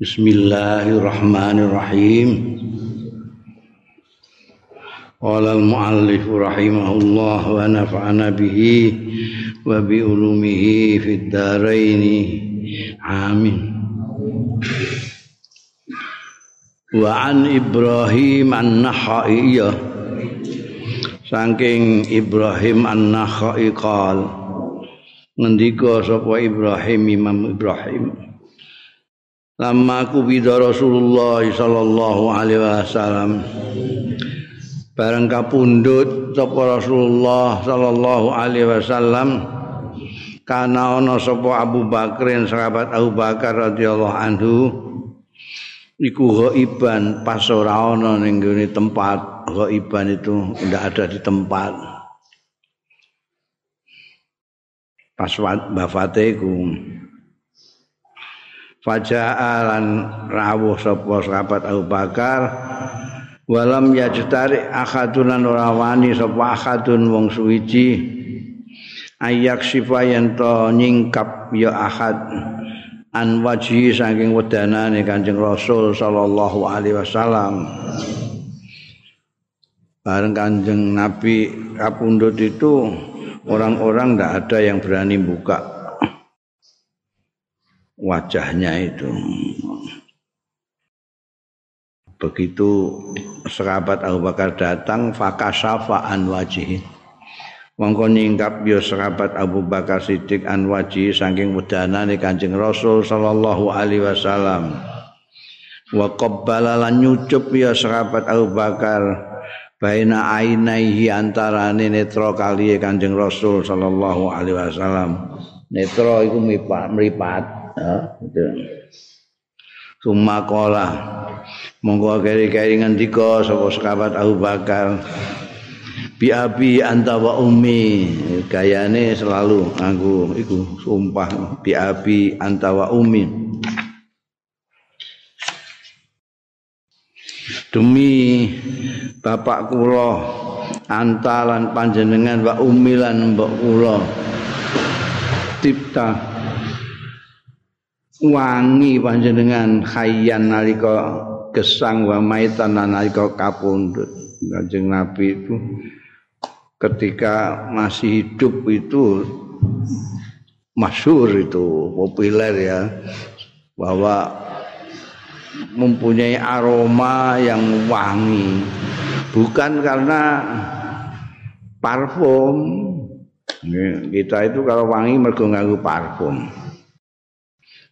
بسم الله الرحمن الرحيم قال المؤلف رحمه الله ونفعنا به وبعلومه في الدارين آمين وعن إبراهيم النخائي سانكين إبراهيم النخائي قال نديكو سوف إبراهيم إمام إبراهيم lama aku bida Rasulullah sallallahu alaihi wasallam. Bareng kapundhut sapa Rasulullah sallallahu alaihi wasallam. Kana ana sapa Abu Bakrin sahabat Abu Bakar radhiyallahu anhu. Iku ghaiban pas ora ana ning tempat. Ghaiban itu ndak ada di tempat. Pas wafate iku faja'alan rawuh sapa sahabat Abu Bakar. Walam yajtari akhadunan ora wani sapa akhadun wong suwiji. Ayak sifa yen to nyingkap ya akhad an wajhi saking wedanane Kanjeng Rasul sallallahu alaihi wasallam. Bareng Kanjeng Nabi kapundhut itu orang-orang ndak ada yang berani buka wajahnya itu. Begitu sahabat Abu Bakar datang, fakasafa an wajih. Mongko nyingkap yo sahabat Abu Bakar Siddiq an wajih saking wedanane Kanjeng Rasul sallallahu alaihi wasallam. Wa qabbala lan nyucup ya sahabat Abu Bakar baina ainaihi antarane netra kali Kanjeng Rasul sallallahu alaihi wasallam. Netra iku mripat Suma kola Monggo keri-keri ngendika sapa sahabat Abu Bakar. Bi abi anta wa ummi. Gayane selalu nganggo iku sumpah. Bi abi anta wa ummi. Demi bapak kula antalan panjenengan wa umilan mbok kula. Tipta wangi panjenengan khayyan nalika gesang wa maitan nalika kapundhut. Kanjeng Nabi itu ketika masih hidup itu masyhur itu populer ya bahwa mempunyai aroma yang wangi. Bukan karena parfum. Kita itu kalau wangi mergo nganggo parfum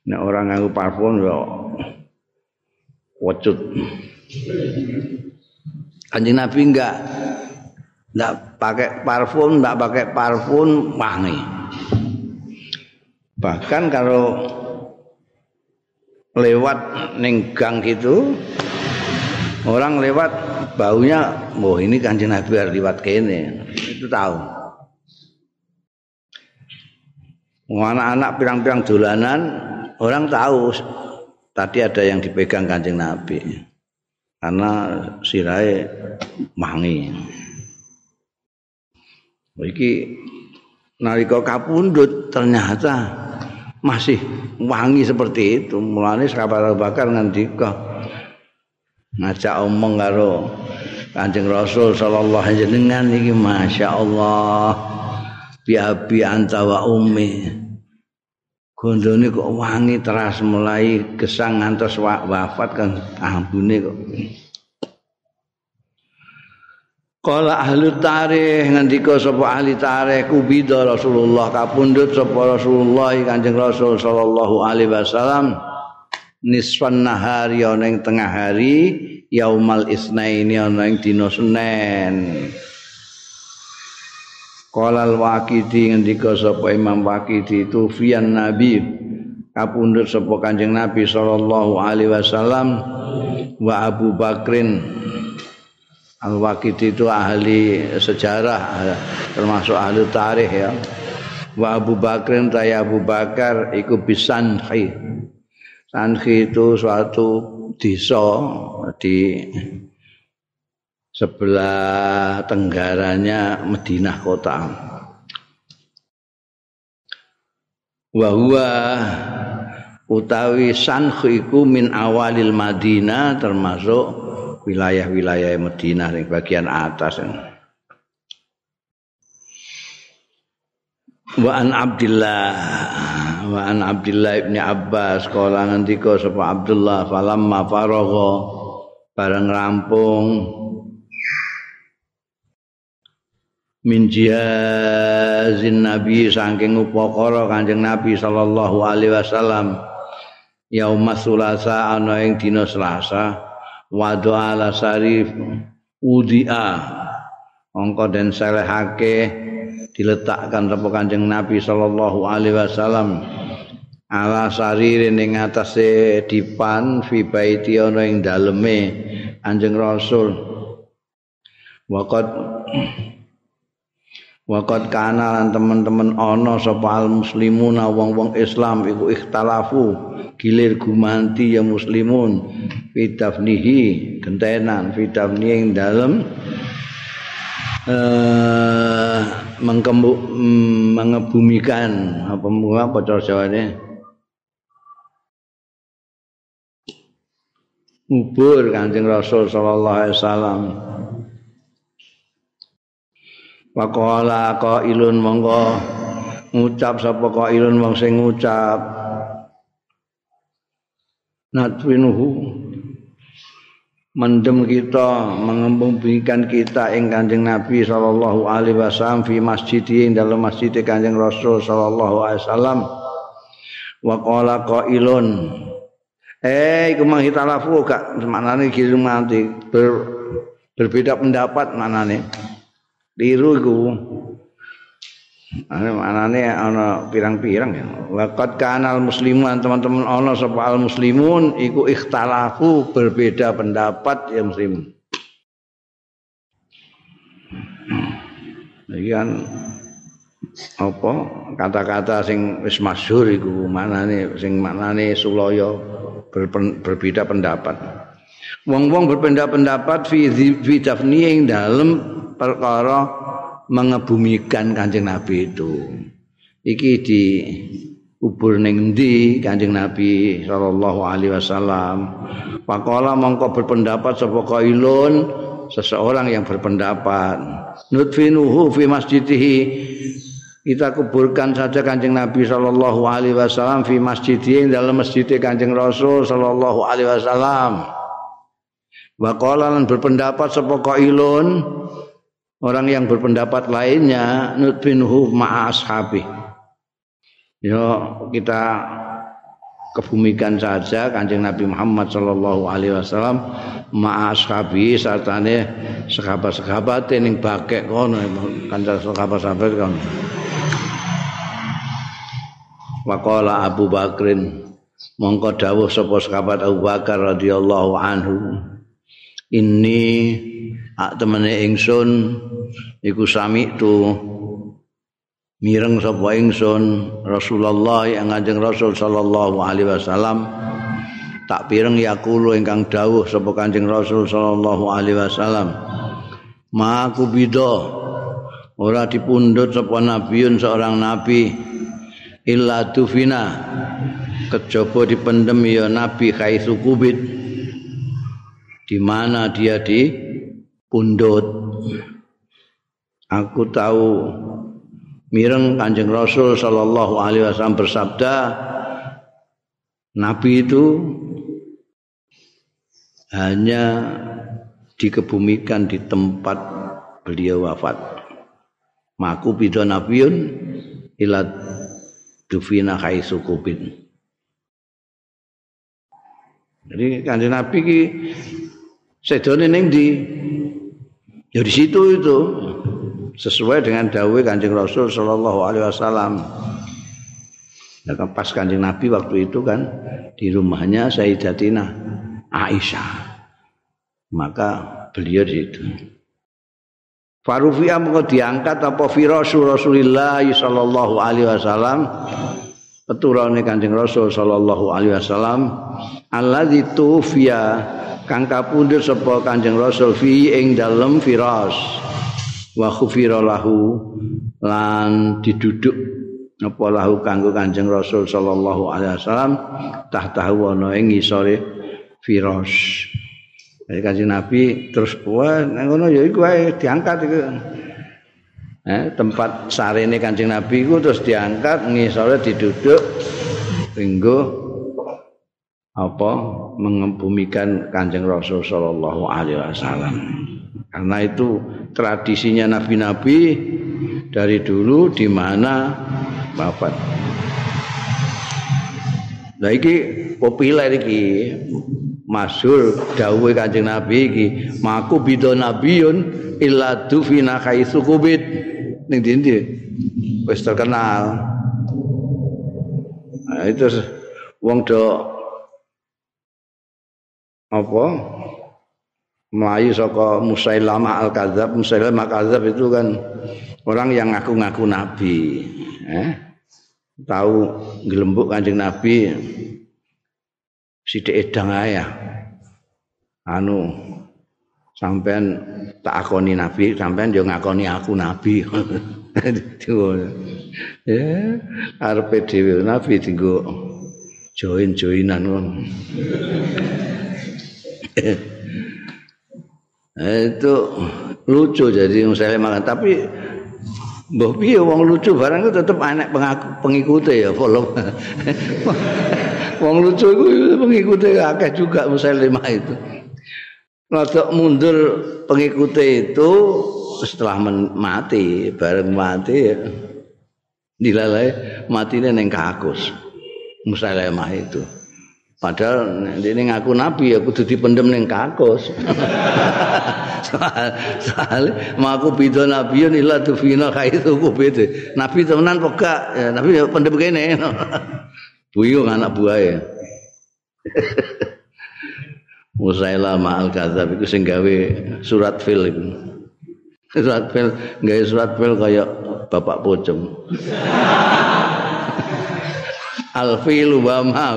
Nek orang nganggo parfum yo wecut. Kanjeng Nabi enggak enggak pakai parfum, enggak pakai parfum wangi. Bahkan kalau lewat ning gang gitu orang lewat baunya oh ini kanjeng Nabi harus lewat kene itu tahu anak-anak pirang-pirang dolanan orang tahu tadi ada yang dipegang kancing Nabi karena sirai mangi. Iki nalika kapundut ternyata masih wangi seperti itu. Mulane sahabat Abu Bakar ngendika ngajak omong karo Kanjeng Rasul sallallahu alaihi wasallam iki masyaallah bi abi anta wa ummi gondone kok wangi teras mulai gesang ngantos wafat kan ambune kok. Kala ahli tarikh ngendika sapa ahli tarikh kubida Rasulullah kapundhut sapa Rasulullah Kanjeng Rasul sallallahu alaihi wasallam nisfan nahari ana ing tengah hari yaumal isnaini ana ing dina Senin Qala al-Waqidi ngendika sapa Imam Waqidi itu fian Nabi kapundhut sapa Kanjeng Nabi sallallahu alaihi wasallam wa Abu Bakrin Al-Waqidi itu ahli sejarah termasuk ahli tarikh ya. Wa Abu Bakrin taya Abu Bakar iku bisanhi. Sanhi itu suatu desa di sebelah tenggaranya Madinah kota. Wahwa utawi Sankhu iku min awalil Madinah termasuk wilayah-wilayah Madinah yang bagian atas. Wa an Abdullah wa an Abdullah ibni Abbas kala ngendika sapa Abdullah falamma faragha bareng rampung min jihazin nabi saking upakara kanjeng nabi sallallahu alaihi wasallam. Yauma sulasa ana ing dina selasa wa ala sarif udia. Angka den selehake diletakkan sapa kanjeng nabi sallallahu alaihi wasallam. Ala sarire ning atase dipan fi baiti ana ing daleme kanjeng rasul. Waqad Waqat kana lan teman-teman ana sapa al muslimuna wong-wong Islam iku ikhtalafu gilir gumanti ya muslimun fitafnihi gentenan fitafnihi ing dalem eh mengkembu mm, mengebumikan apa apa cara jawane ngubur Kanjeng Rasul sallallahu alaihi wasallam Waqala qailun monggo. Ngucap sapa qailun wong sing ngucap. Natwinuhu mendem kita mengembungkan kita ing Kanjeng Nabi sallallahu alaihi wasallam fi masjid ing dalam masjid Kanjeng Rasul sallallahu alaihi wasallam. Wa qala qailun. Eh iku mang hitalafu gak maknane kirim nanti ber, berbeda pendapat maknane Liru iku. Ane manane ana pirang-pirang ya. Waqat kanal muslimun teman-teman ana sapa al muslimun iku ikhtalafu berbeda pendapat ya muslim. Iki kan apa kata-kata sing wis masyhur iku manane sing maknane sulaya berbeda pendapat. Wong-wong berbeda pendapat fi fi dafni ing dalem perkara mengebumikan Kanjeng Nabi itu. Iki di kubur ning ndi Kanjeng Nabi sallallahu alaihi wasallam. Pakola mongko berpendapat sapa kailun seseorang yang berpendapat nutfinuhu fi masjidihi kita kuburkan saja kanjeng Nabi Shallallahu Alaihi Wasallam fi masjidihi dalam masjid kanjeng Rasul Shallallahu Alaihi Wasallam. Wakola berpendapat sepokok ilun orang yang berpendapat lainnya nutfinhu ma'a yo kita kebumikan saja kanjeng Nabi Muhammad sallallahu alaihi wasallam ma'a ashabi sartane sahabat-sahabat ning bakek kono kanjeng sahabat-sahabat kan Waqala Abu Bakrin mongko dawuh sapa sahabat Abu Bakar radhiyallahu anhu ini ak temene ingsun iku sami tu mireng sapa ingsun Rasulullah yang Kanjeng Rasul sallallahu alaihi wasallam. Tak pireng yakulo ingkang dawuh sapa Kanjeng Rasul sallallahu alaihi wasallam. Maku bida ora dipundhut sapa nabiun seorang nabi illa tufina. Kejaba dipendem ya nabi kaisu kubit. Di mana dia di pundut aku tahu mireng Kanjeng Rasul sallallahu alaihi wasallam bersabda nabi itu hanya dikebumikan di tempat beliau wafat. Maku bido nabiun ila dufina khaisu kubin jadi kanjeng nabi ki sedone ning di Ya di situ itu sesuai dengan dawai Kanjeng Rasul sallallahu alaihi wasallam. Nah, pas Kanjeng Nabi waktu itu kan di rumahnya Sayyidatina Aisyah. Maka beliau di situ. Farufia mau diangkat apa firasul Rasulillah sallallahu alaihi wasallam peturane Kanjeng Rasul sallallahu alaihi wasallam alladzi tufiya kang kapundhut sapa Kanjeng Rasul fi ing dalem firas wa khufira lahu lan diduduk apa lahu kanggo Kanjeng Rasul sallallahu alaihi wasallam tahtahu ana ing ngisore firas. Jadi Kanjeng Nabi terus wah ngono ya iku wae diangkat iku. Eh, tempat sarene Kanjeng Nabi iku terus diangkat ngisore diduduk tinggo apa mengembumikan Kanjeng Rasul sallallahu alaihi wasallam. Karena itu tradisinya nabi-nabi dari dulu di mana wafat. Nah iki populer iki masyhur dawuhe Kanjeng Nabi iki maku bidho nabiyun illa dufina kaitsu kubit ning ndi wis terkenal. Nah, itu wong do apa? Melayu saka Musailamah al-Kadzab. Musailamah al-Kadzab itu kan orang yang ngaku-ngaku nabi eh tahu gelembuk kanjeng nabi sidik edang ya. Anu sampean tak akoni nabi sampean yo ngakoni aku nabi. Ya arepe dhewe nabi dienggo join-joinan itu lucu jadi saya makan tapi mbah piye wong lucu? Barang itu tetep anak pengikuti ya follow. Wong lucu itu pengikuti akeh juga muslimah itu. Rada mundur pengikuti itu setelah mati bareng mati ya. Dilalai matine neng kakus muslimah itu Padahal ini ngaku nabi ya kudu dipendem ning kakus. soal soal maku bidho nabiun illa tufina khaitu kubit. Nabi temenan pegak, ya, nabi ya pendem kene. Buyung anak buah Musailah ma'al kadzab iku sing gawe surat fil iku. Surat fil gawe surat fil kaya bapak pocong. Alfil wa ma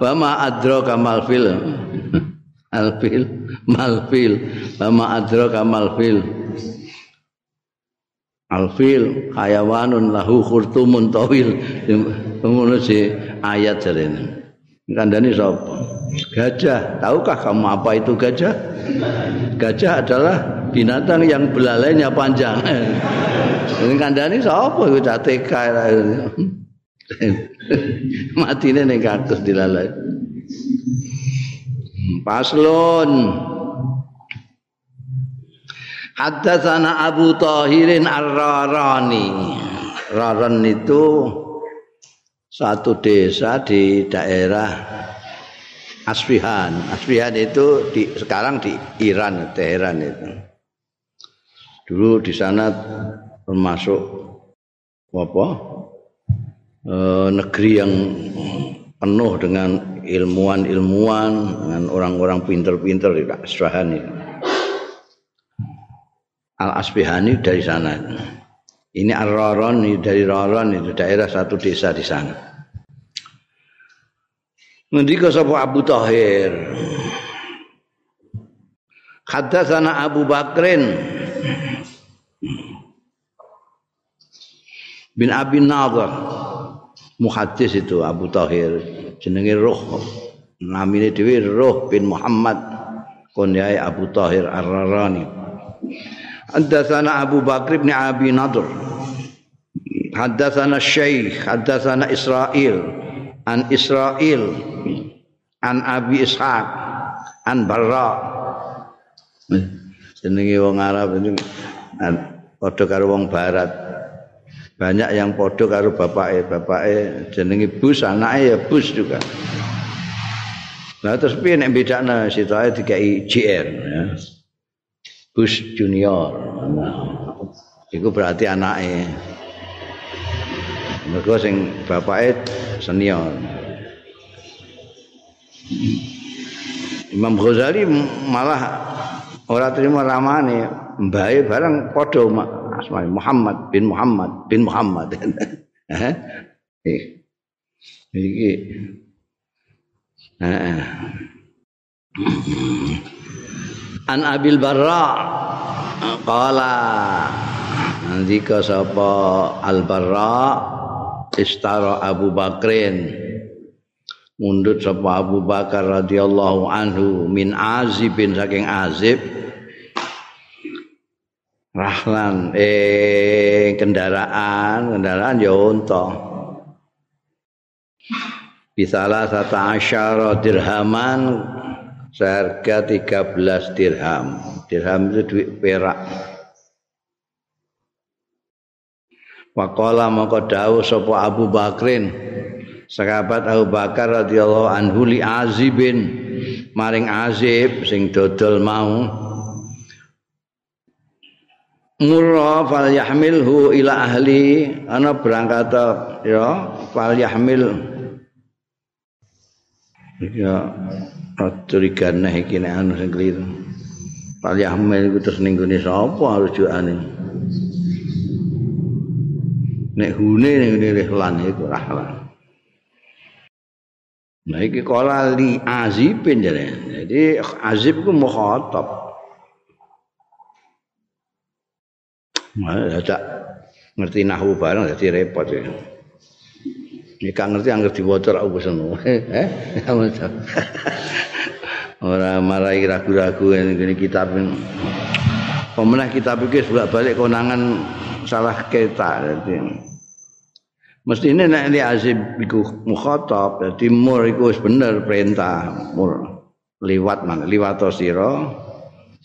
wa ma adraka mal fil alfil mal fil wa ma adraka mal fil alfil hayawanun lahu khurtumun tawil. Ngono si ayat jarene kandhane sapa? Gajah. Tahukah kamu apa itu gajah? Gajah adalah binatang yang belalainya panjang. Ini kandhane sapa iku TK matine ning kakus dilalai paslon Haddatsana Abu Tahirin Ar-Rarani. Raran itu satu desa di daerah Asfihan. Asfihan itu di, sekarang di Iran, Teheran itu. Dulu di sana termasuk apa? Eh, negeri yang penuh dengan ilmuwan-ilmuwan dengan orang-orang pinter-pinter di Asbahani. Al Asbihani dari sana. Ini Ar-Raron dari Raron itu daerah satu desa di sana. Ngendika sapa Abu Tahir. Haddatsana Abu Bakrin bin Abi Nadhr muhaddis itu Abu Tahir. Jenenge Ruh. Namine dhewe Ruh bin Muhammad. Kunyai Abu Tahir Ar-Rarani. Haddatsana Abu Bakr bin Abi Nadr. Haddatsana Syekh Haddatsana Israel an Israel an Abi Ishaq. An Barra. Jenenge wong Arab. Ini padha karo wong barat banyak yang podo karo bapake. Bapake jenenge bus anake ya bus juga. Nah terus piye nek bedakna sitae dikai JR ya. Bus junior. Nah, itu berarti anake. Mergo sing bapake senior. Imam Ghazali malah ora terima ramane. Mbae barang padha asmane Muhammad bin Muhammad bin Muhammad. Eh. Iki. Heeh. An Abil Barra qala Andika sapa Al Barra istara Abu Bakrin mundut sapa Abu Bakar radhiyallahu anhu min azibin saking azib rahlan. Eh kendaraan kendaraan ya unta. Bisalah satu asyara dirhaman seharga 13 dirham. Dirham itu duit perak. Waqala maka dawuh sapa Abu Bakrin. Sahabat Abu Bakar radhiyallahu anhu li Azibin. Maring Azib sing dodol mau murra fal yahmilhu ila ahli. Ana berangkat ya fal yahmil. Ya aturikan iki nek anu sing kliru fal yahmil iku terus ning gone sapa rujukane nek hune ning ngene lan iku rahlan Nah iki kala li jadi. Jadi azib ku mukhatab. Ya ngerti nahu bareng jadi repot ya. Ini ngerti yang ngerti bocor aku semua. Eh, orang marahi ragu-ragu ini kitab ini. Kitab ini bolak balik konangan salah kita. Jadi, mesti ini nek li azib iku mukhatab dadi mur iku bener perintah mur liwat mana liwat sira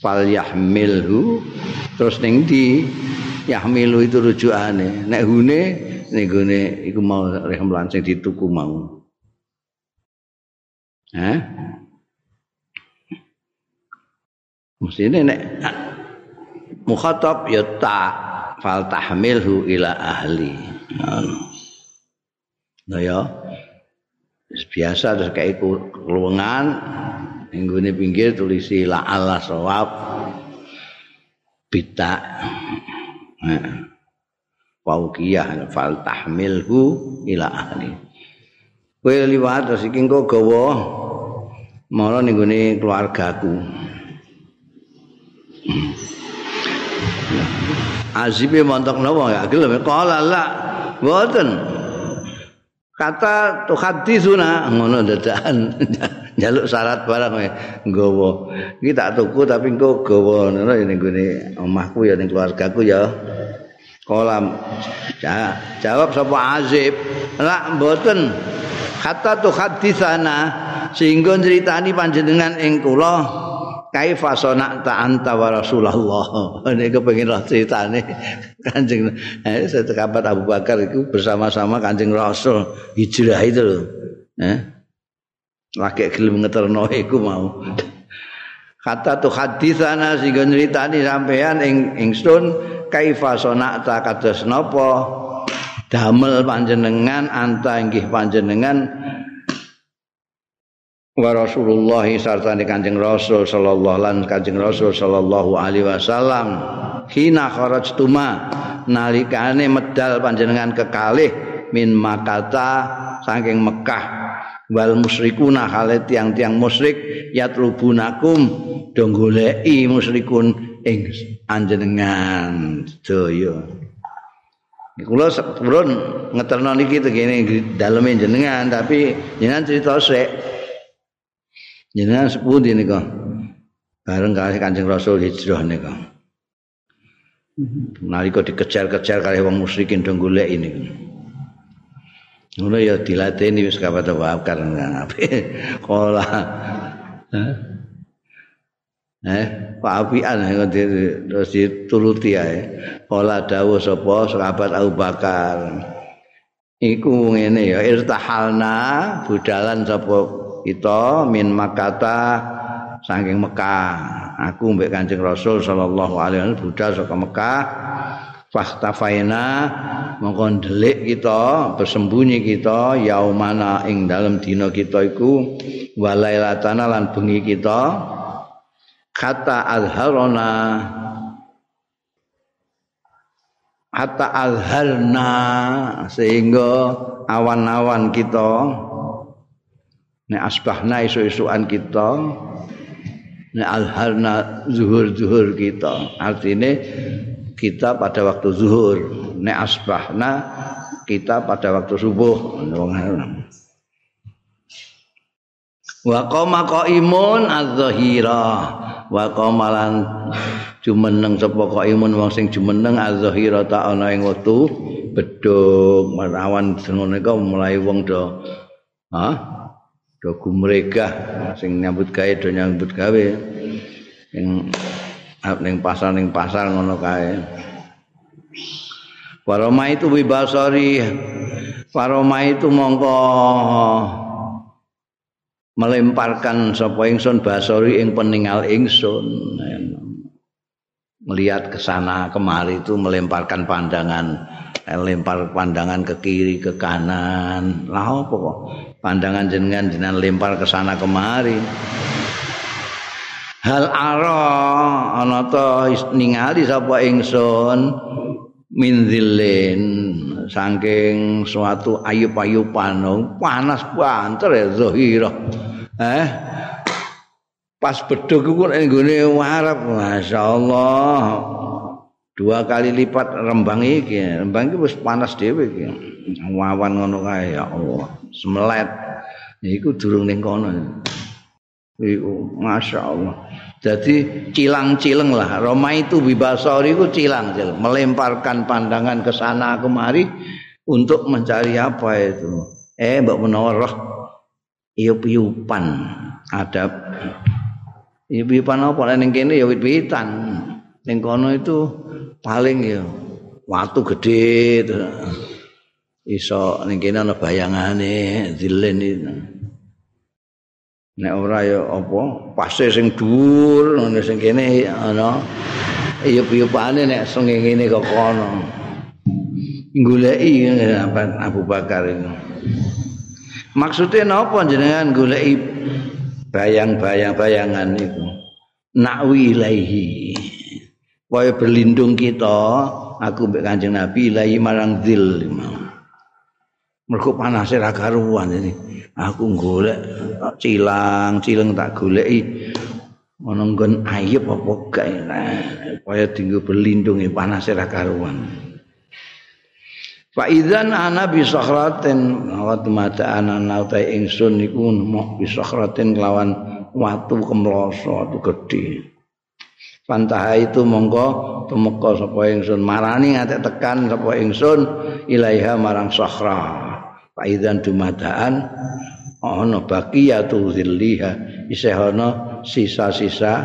fal yahmilhu terus ning di yahmilu itu rujukane nek hune ning gone iku mau rehmlan sing dituku mau Hah? Mesti nek mukhatab ya ta fal tahmilhu ila ahli. Nah ya biasa terus kayak keluangan minggu ini pinggir tulisi la ala sawab bita faukiyah fal tahmilhu ila ahli. Kowe liwat terus iki engko gawa mara ning gone keluargaku. Azibe montok napa? Ya gelem. Kala la mboten. Kata tu hadisuna ngono dadakan jaluk syarat barang nggawa. Iki tak tuku tapi engko gawa ngono ning gone omahku ya ning keluargaku ya. Kolam. Jawab sapa azib? La mboten. Kata tu hadisana sehingga ceritani panjenengan ing kula kaifa ta anta wa rasulullah? Ini kepengin roh ceritane. Kanjeng eh satu kabar Abu Bakar itu bersama-sama kanjeng Rasul. Hijrah itu loh. Eh laki gelem ngeterno iku mau. Kata tu hadisana sehingga nyeritani sampean ing ingsun kaifa ta kados napa? Damel panjenengan anta inggih panjenengan wa Rasulullah sarta Kanjeng Rasul sallallahu lan Kanjeng Rasul sallallahu alaihi wasallam hina kharajtuma. Nalikane medal panjenengan kekalih min Makata saking Mekah wal musyrikuna hale tiang-tiang musyrik yatlubunakum do goleki musyrikun ing anjenengan sedaya. Kula sepurun ngeterno niki tegene daleme jenengan tapi jenengan cerita sik. Jenengan sepundi nika? Bareng kali Kanjeng Rasul hijrah nika. Nalika dikejar-kejar kali wong musyrikin do golek ini ngono ya dilateni wis kapada wae karena ape kala eh Pak Apian terus dituruti ae. Kala dawuh sapa? Sahabat Abu Bakar. Iku ngene ya irtahalna budalan sapa kita min makata saking Mekah. Aku mbek Kanjeng Rasul sallallahu alaihi wasallam budal saka Mekah fastafaina mongko ndelik kita bersembunyi kita yaumana ing dalam dina kita iku walailatana lan bengi kita. Kata azharona hatta azharna sehingga awan-awan kita nek asbahna isu-isuan kita nek alharna zuhur-zuhur kita. Artinya kita pada waktu zuhur. Nek asbahna kita pada waktu subuh. Wa qama qaimun az-zahira. Wa qamalan jumeneng sapa qaimun wong sing jumeneng az-zahira ta ana ing wektu bedhug menawan ngono mulai wong do ha? Do gumregah sing nyambut gawe do nyambut gawe. Sing ning pasar ning pasar ngono kae. Paroma itu wibasari. Paroma itu mongko melemparkan sapa ingsun basori ing peninggal ingsun. Melihat ke sana kemari itu melemparkan pandangan lempar pandangan ke kiri ke kanan. Lah apa kok? Pandangan jenengan jenengan lempar ke sana kemari hal ara ana ta ningali sapa ingsun min zillin saking suatu ayub-ayupan panas banter ya zahira. Eh? Pas beduk iku nek nggone warep. Masyaallah. Dua kali lipat rembang iki. Rembang iki wis panas dhewe iki. Wawan ngono kae ya Allah. Semelet. Iku durung ning kono. Iku masyaallah jadi cilang-cileng lah. Roma itu bibasori itu cilang melemparkan pandangan ke sana kemari untuk mencari apa itu. Eh mbak menorah iup-iupan adab. Iup-iupan apa? Ning kene ya wit-witan. Ning kono itu paling ya waktu gede itu. Iso ning kene ana bayangane zilen itu nek ora ya apa pase sing dhuwur ngene sing kene ana iyup-iyupane nek sengenge kok kono goleki Abu Bakar itu maksudnya napa jenengan goleki bayang-bayang bayangan itu? Nakwi ilaihi. Kaya berlindung kita aku mbek Kanjeng Nabi ilahi marang dzil. Mergo panase ra karuan ini aku golek cilang cilang tak goleki. Ana nggon ayep apa gak kaya dinggo berlindung panas ra karuan. Fa ana bi sakhratin wa mata ana nautai ingsun niku nemu bi sakhratin kelawan watu kemloso watu gedhe. Pantaha itu monggo tumeka sapa ingsun marani ngatek tekan sapa ingsun ilaiha marang sakhra Faidan dumadaan ana baqiyatu zilliha isih ana sisa-sisa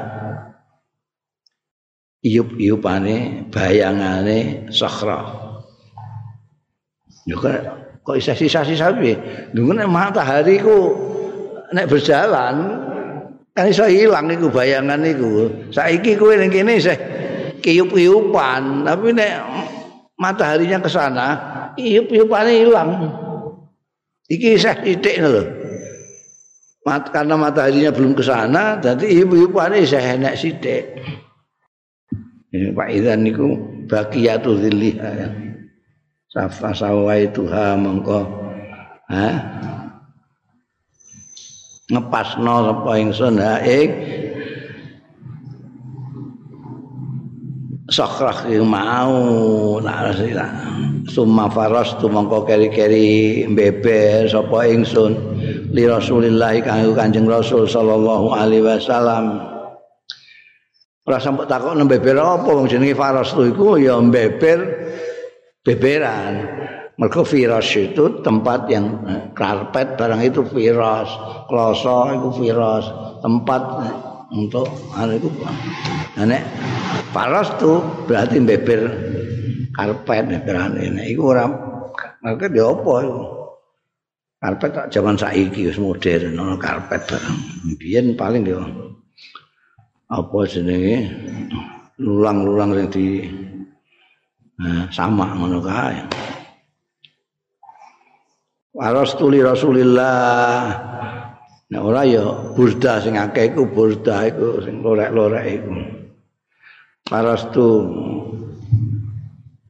iup-iupane bayangane sakhra. Yo kok isih sisa-sisa piye? Lha matahari ku nek berjalan kan iso ilang iku bayangan iku. Saiki kowe ning kene isih kiup-iupan, tapi nek mataharinya ke sana, iup-iupane ilang. Iki isih titik lho. Mat, karena mataharinya belum ke sana, jadi ibu-ibu ini saya enak sidik. Ini Pak Idan niku bakiyatu dzilliha ya. Safa sawai tuha mengko ha ngepasno sapa ingsun ha ing sakrah mau nak summa faras tu mongko keri-keri beber sapa ingsun li Rasulillah kanggo Kanjeng Rasul sallallahu alaihi wasallam. Ora sampe takok nang beber apa wong jenenge faras tu iku ya beber beberan. Mergo firas itu tempat yang karpet barang itu firas kloso itu firas tempat untuk anu itu nek faras tu berarti beber karpet beran ini iku ora karpet ya apa iku? Karpet tak zaman saiki wis modern ono karpet biyen paling ya apa jenenge? Lulang-lulang sing di nah, sama ngono kae. Waras tuli Rasulillah. Nek ora ya burda sing akeh iku burda iku sing lorek-lorek iku. Parastu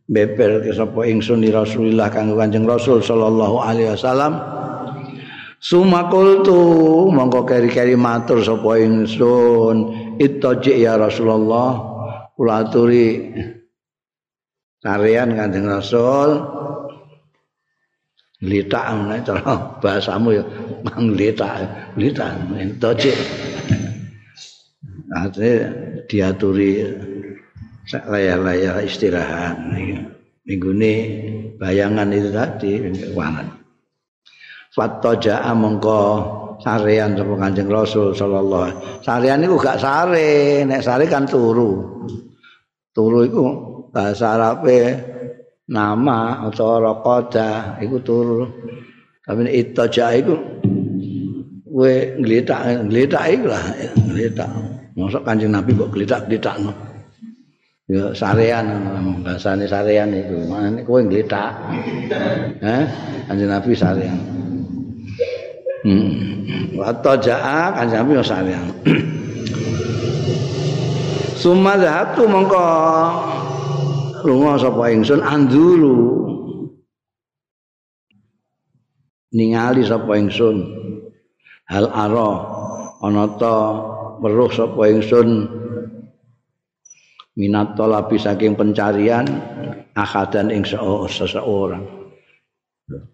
beber ke sapa ingsun di Rasulillah kanggo Kanjeng Rasul sallallahu alaihi wasallam. Sumakultu mongko keri-keri matur sapa ingsun. Ittaji ya Rasulullah. Kula aturi karian Kanjeng Rasul. Ngletak nek cara bahasamu ya. Ngletak, ngletak entoce. Artinya diaturi layar-layar istirahat. Minggu ini bayangan itu tadi, wangan. Fatoja'a mongko sarean sapa Kanjeng Rasul sallallahu Sarean iku gak sare, nek sare kan turu. Turu iku bahasa Arabe nama atau raqada iku turu. Tapi itaja iku kowe ngletak ngletak iku lah ngletak. Mosok Kanjeng Nabi kok ngletak-ngletakno. Ya sarean bahasane sarean iku. Mane kowe ngletak. Heh, Kanjeng Nabi sarean. Hmm. Wa jaa kan sampe sarian. Suma zatu mongko lunga sapa ingsun andulu. Ningali sapa ingsun. Hal ara ana ta weruh sapa ingsun minat talabi saking pencarian akadan ing seseorang.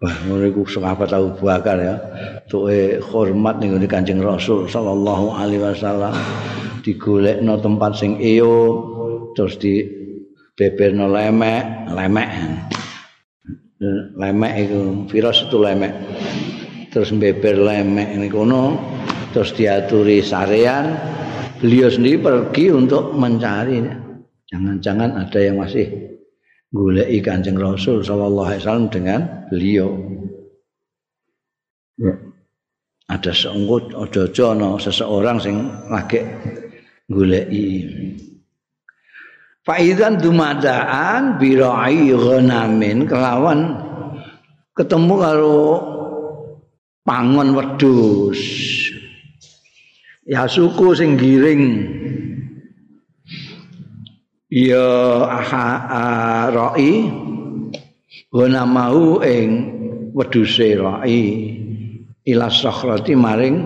Wah, iku sahabat Abu Bakar ya. Tuke hormat ning Kanjeng Rasul sallallahu alaihi wasallam digolekno tempat sing iyo terus di beberno lemek, lemek. Lemek itu virus itu lemek. Terus beber lemek ini kono terus diaturi sarean beliau sendiri pergi untuk mencari jangan-jangan ada yang masih goleki Kanjeng Rasul sallallahu alaihi wasallam dengan beliau. Ya. Ada seunggut ojo-ojo no, seseorang sing lagi goleki. Faizan dumadaan birai ghanamin kelawan ketemu karo pangon wedhus. Ya suku sing giring ya aha roi guna mau ing weduse roi. Ila sakhrati maring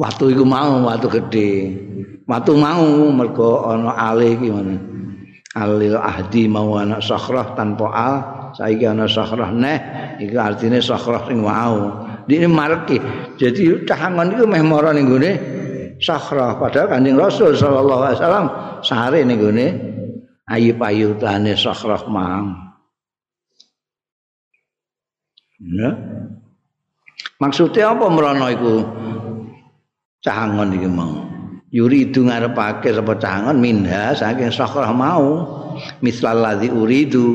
watu iku mau watu gede watu mau mergo ana ali iki ngono. Alil ahdi mau anak sakhrah tanpa al saiki ana sakhrah neh iku artine sakhrah sing mau dene marki jadi cahangon iku meh mara ning gone sakhrah padahal kanjeng Rasul sallallahu alaihi wasallam sare ning gone ayu-ayutane sakhrah mang. Ya. Maksudnya apa merono iku? Cahangon iki mau. Yuri itu ngarepake sapa cahangon minha saking sakhrah mau. Mislal ladzi uridu.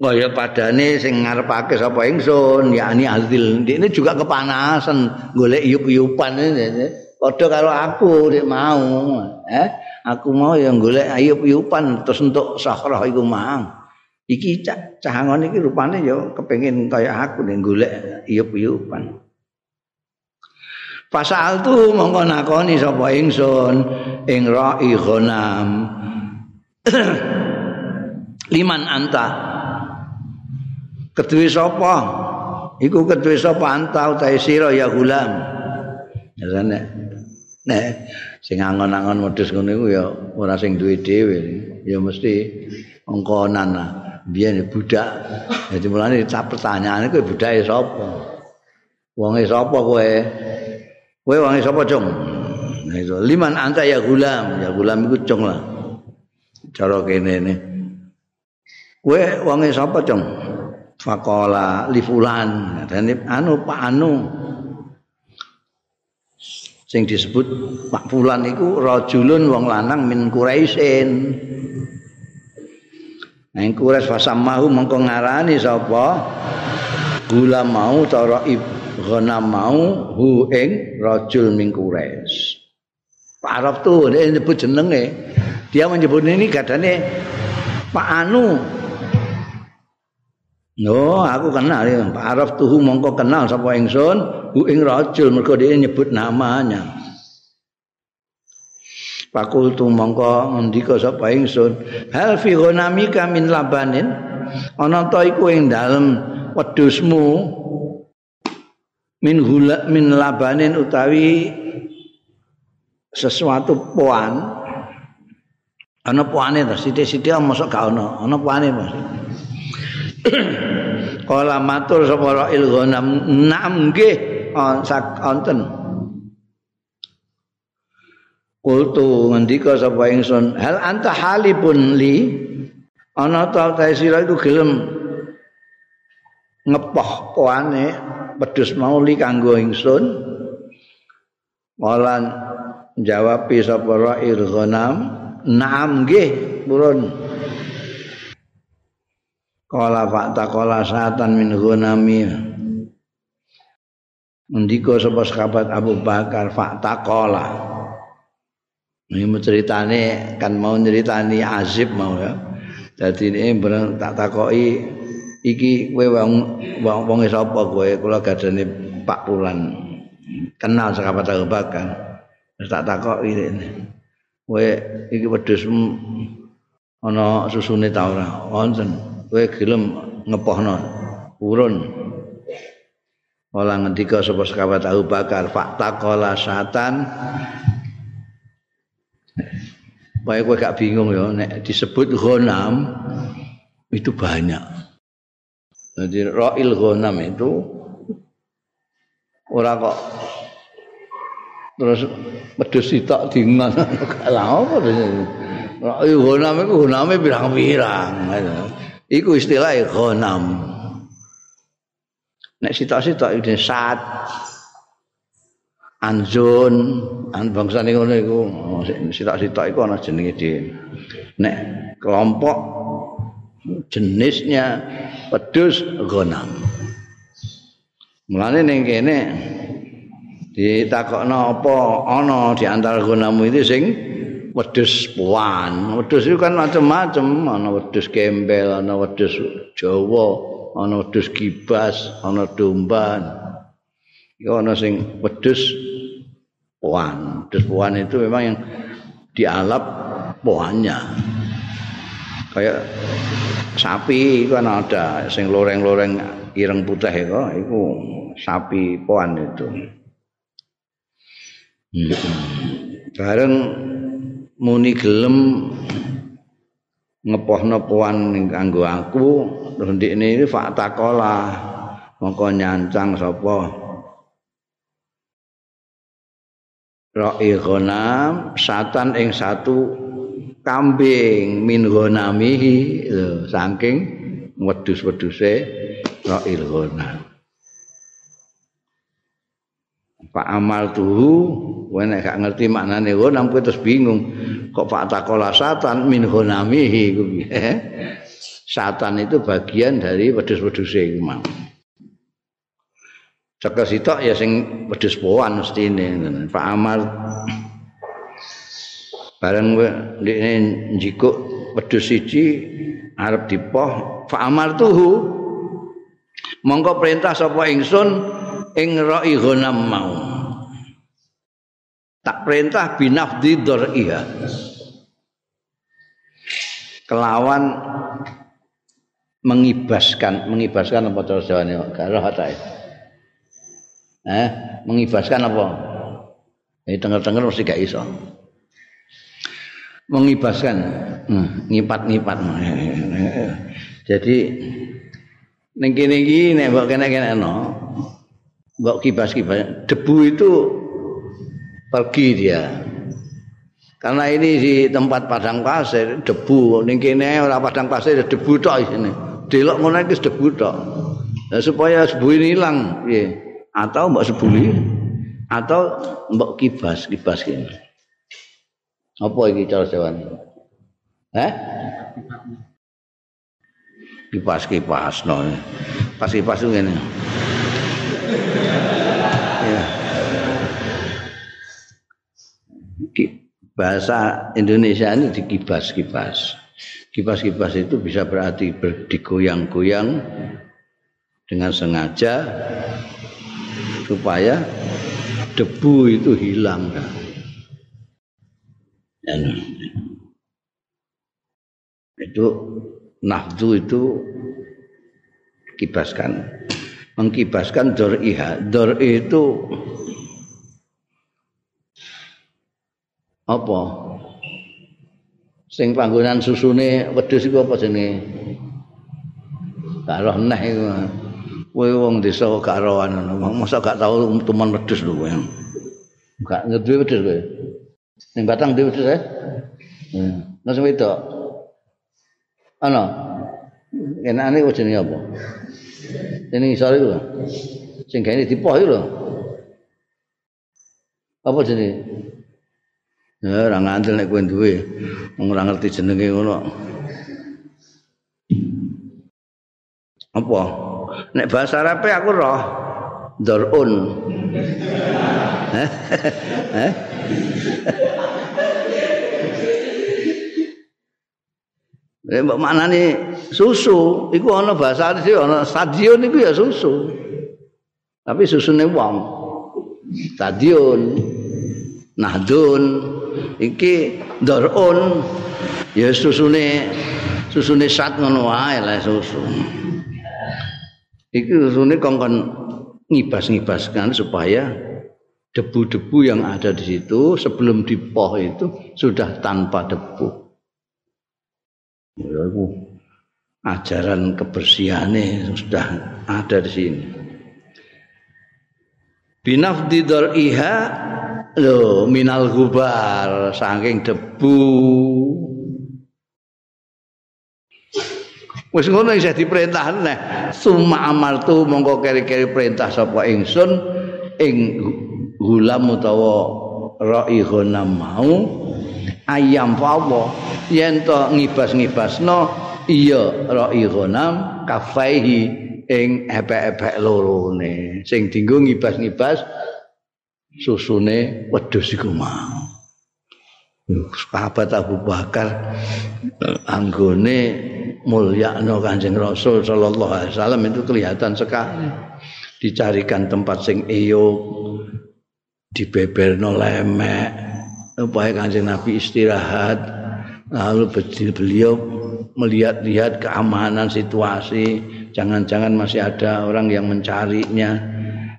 Kaya padane sing ngarepake sapa ingsun yakni azil. Ini juga kepanasan golek yup-yupan. Padha karo aku nek mau eh? Aku mau yang golek ayub-ayuban terus untuk sahrah iku mang. Iki cahangon iki rupane ya kepengin kaya aku nek golek ayub-ayuban Pasal tu mongko nakoni sapa ingsun ing ra'i ghanam. Liman anta. Ketuwe sapa? Iku ketuwe sapa anta utahe sira ya gulam ya nek sing angon-angon wedhus ngono iku ya ora sing duwe dhewe. Ya mesti ongkonan lah. Biyen budak. Dadi mulane tak pertanyaane kowe budake sapa? Wonge sapa kowe? Kowe wonge sapa cung? Nah liman anta ya gulam. Ya gulam iku cung lah. Cara kene ne. Kowe wonge sapa cung? Faqala li fulan. Dan anu pak anu sing disebut Pak Fulan iku rajulun wong lanang min Quraisyin. Nang Quraisy fasamahu mengko ngarani sapa? Gula mau cara ibghana mau hu ing rajul min Quraisy. Pak Arab tuh dia nyebut jenenge. Dia menyebut ini gadane Pak Anu. No, aku kenal ya. Pak Arab tuh mongko kenal sapa ingsun. hu ing rajul mergo dia nyebut namanya. Fakultu mongko ngendika sapa ingsun hal fi ghanamika min labanin? Ana ta iku ing dalem wedhusmu min hula min labanin utawi sesuatu puan. Ana puane ta? Sithik-sithik mosok gak ana. Ana puane Mas Kala matur sapa Ra'il Ghanam, "Nam nggih, sak onten." Kultu ngendika sapa ingsun, "Hal anta halipun li?" Ana ta ta sira iku gelem ngepoh poane pedus mau li kanggo ingsun. Malan jawab sapa Ra'il Ghanam, "Naam nggih, purun." Kala fakta kala satan min gunami Ndiko sapa sahabat Abu Bakar fakta kala Ini ceritane kan mau ceritani Azib mau ya. Jadi ini bener tak takoi Iki kowe wong wong wong kowe? Kula gadane Pak Pulan. Kenal sahabat Abu Bakar. Tak takoki ini. Kowe iki wedhusmu ana susune ta ora? Wonten kowe gelem ngepohno urun. Ola ngendika sapa sekabat Abu Bakar fakta kola satan Baik kowe gak bingung ya nek disebut ghanam itu banyak. Jadi ra'il ghanam itu ora kok terus pedus sitok dingan. Lha apa ra'il ghanam iku ghaname pirang-pirang Iku istilah ghanam. Nek sitok-sitok iki sat anzun an bangsa ning ngono iku sitok-sitok iku ana jenenge dhewe. Nek kelompok jenisnya pedus ghanam. Mulane ning kene ditakokno apa ana di antara ghanam itu sing wedhus puan. Wedhus itu kan macam-macam, ana wedhus gembel, ana wedhus Jawa, ana wedhus gibas, ana domba. Iku ana sing wedhus puan. Wedhus puan itu memang yang dialap puannya. Kayak sapi itu kan ada sing loreng-loreng ireng putih itu, itu sapi puan itu. Hmm. Bareng muni gelem ning kanggo aku terus ndikne iki fakta kola mongko nyancang sapa? Ra'i ghanam satan ing satu kambing min ghanamihi. Saking wedhus-wedhuse Ra'il ghanam Pak Amal tuhu, kowe nek gak ngerti maknane ghanam kowe terus bingung. Kok Pak Takola satan min ghanamihi ku Satan itu bagian dari wedhus-wedhuse iku mau. Cekel sitok ya sing wedhus poan mesti ini. Pak Amal bareng ndekne njikuk wedhus siji arep dipoh Pak Amal tuhu mongko perintah sapa ingsun ing ra'i ghanam mau. Tak perintah binafdi dzar'iha kelawan mengibaskan mengibaskan apa terus jawane karo hatae eh mengibaskan apa? Ini denger-denger mesti gak iso. Mengibaskan. Hmm, ngipat-ngipat. Jadi ning kene iki nek mbok kene-kene no mbok kibas-kibas debu itu pergi dia. Karena ini di tempat padang pasir debu. Ning kene ora padang pasir debu tok isine delok ngono iki debu tok. Nah, supaya debu ini hilang ya. atau mbok sebuli? Atau mbok kibas kibas kene. Apa iki cara jawane eh kipas kipas no pas kipas ngene bahasa Indonesia ini dikibas-kibas. Kibas-kibas itu bisa berarti digoyang-goyang dengan sengaja supaya debu itu hilang. Dan itu nafdu itu kibaskan mengkibaskan dor'iha dor'i itu apa? Sing panggonan susune wedhus iku apa jenenge? Gak roh neh kowe wong desa gak rohan masa gak tau teman wedhus lho kowe. Gak ngerti wedhus kowe. Ning batang dhewe wedhus eh? Nah, sing wedok. Ana. Enake jenenge apa? Jenenge isore iku. Sing gawe dipoh iku lho. Apa jenenge? Ya ora ngandel nek kowe duwe. Wong ora ngerti jenenge ngono. Apa? Nek bahasa Arab aku roh Dorun. Heh? Heh? Eh mbok maknane susu, iku ana bahasa dhewe ana stadion iku ya susu. Tapi susune wong. Stadion Nahdun iki Dorun ya susune susune sat ngono wae lah susu. Iki susune kongkon ngibas-ngibaskan supaya debu-debu yang ada di situ sebelum dipoh itu sudah tanpa debu. Ya itu ajaran kebersihane sudah ada di sini. Binafdi iha lo minal gubar saking debu. Wis ngono isih diperintah neh. Summa amartu mongko keri-keri perintah sapa ingsun ing gulam utawa raihona mau ayam fawo yen to ngibas-ngibasno iya ra'i ghanam kafaihi ing epek-epek lorone. Sing dinggo ngibas-ngibas susune wedhus iku mau. Sahabat Abu Bakar anggone mulyakno Kanjeng Rasul sallallahu alaihi wasallam itu kelihatan sekali. Dicarikan tempat sing eyuk dibeberno lemek supaya Kanjeng Nabi istirahat. Lalu beliau melihat-lihat keamanan situasi. Jangan-jangan masih ada orang yang mencarinya.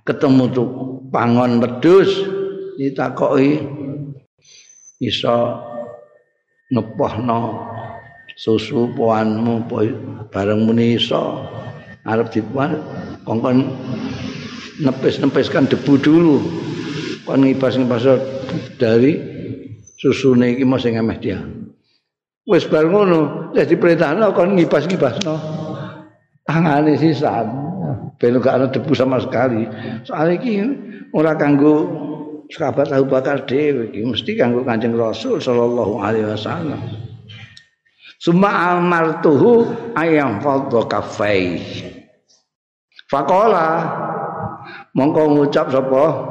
Ketemu tuh pangon wedus ditakoi iso ngepohno susu poanmu bareng muni iso. Arep dipuan kongkon nepis-nepiskan debu dulu. Kon ngibas-ngibas dari susune iki mesti ngemeh dia wis bar ngono wis diperintahno kon ngipas-ngipasno. Tangane sisan. Ben gak ana debu sama sekali. Soal iki ora kanggo sahabat Abu Bakar dhewe iki mesti kanggo Kanjeng Rasul sallallahu alaihi wasallam. Suma amartuhu ayam fadha kafai. Faqala mongko ngucap sapa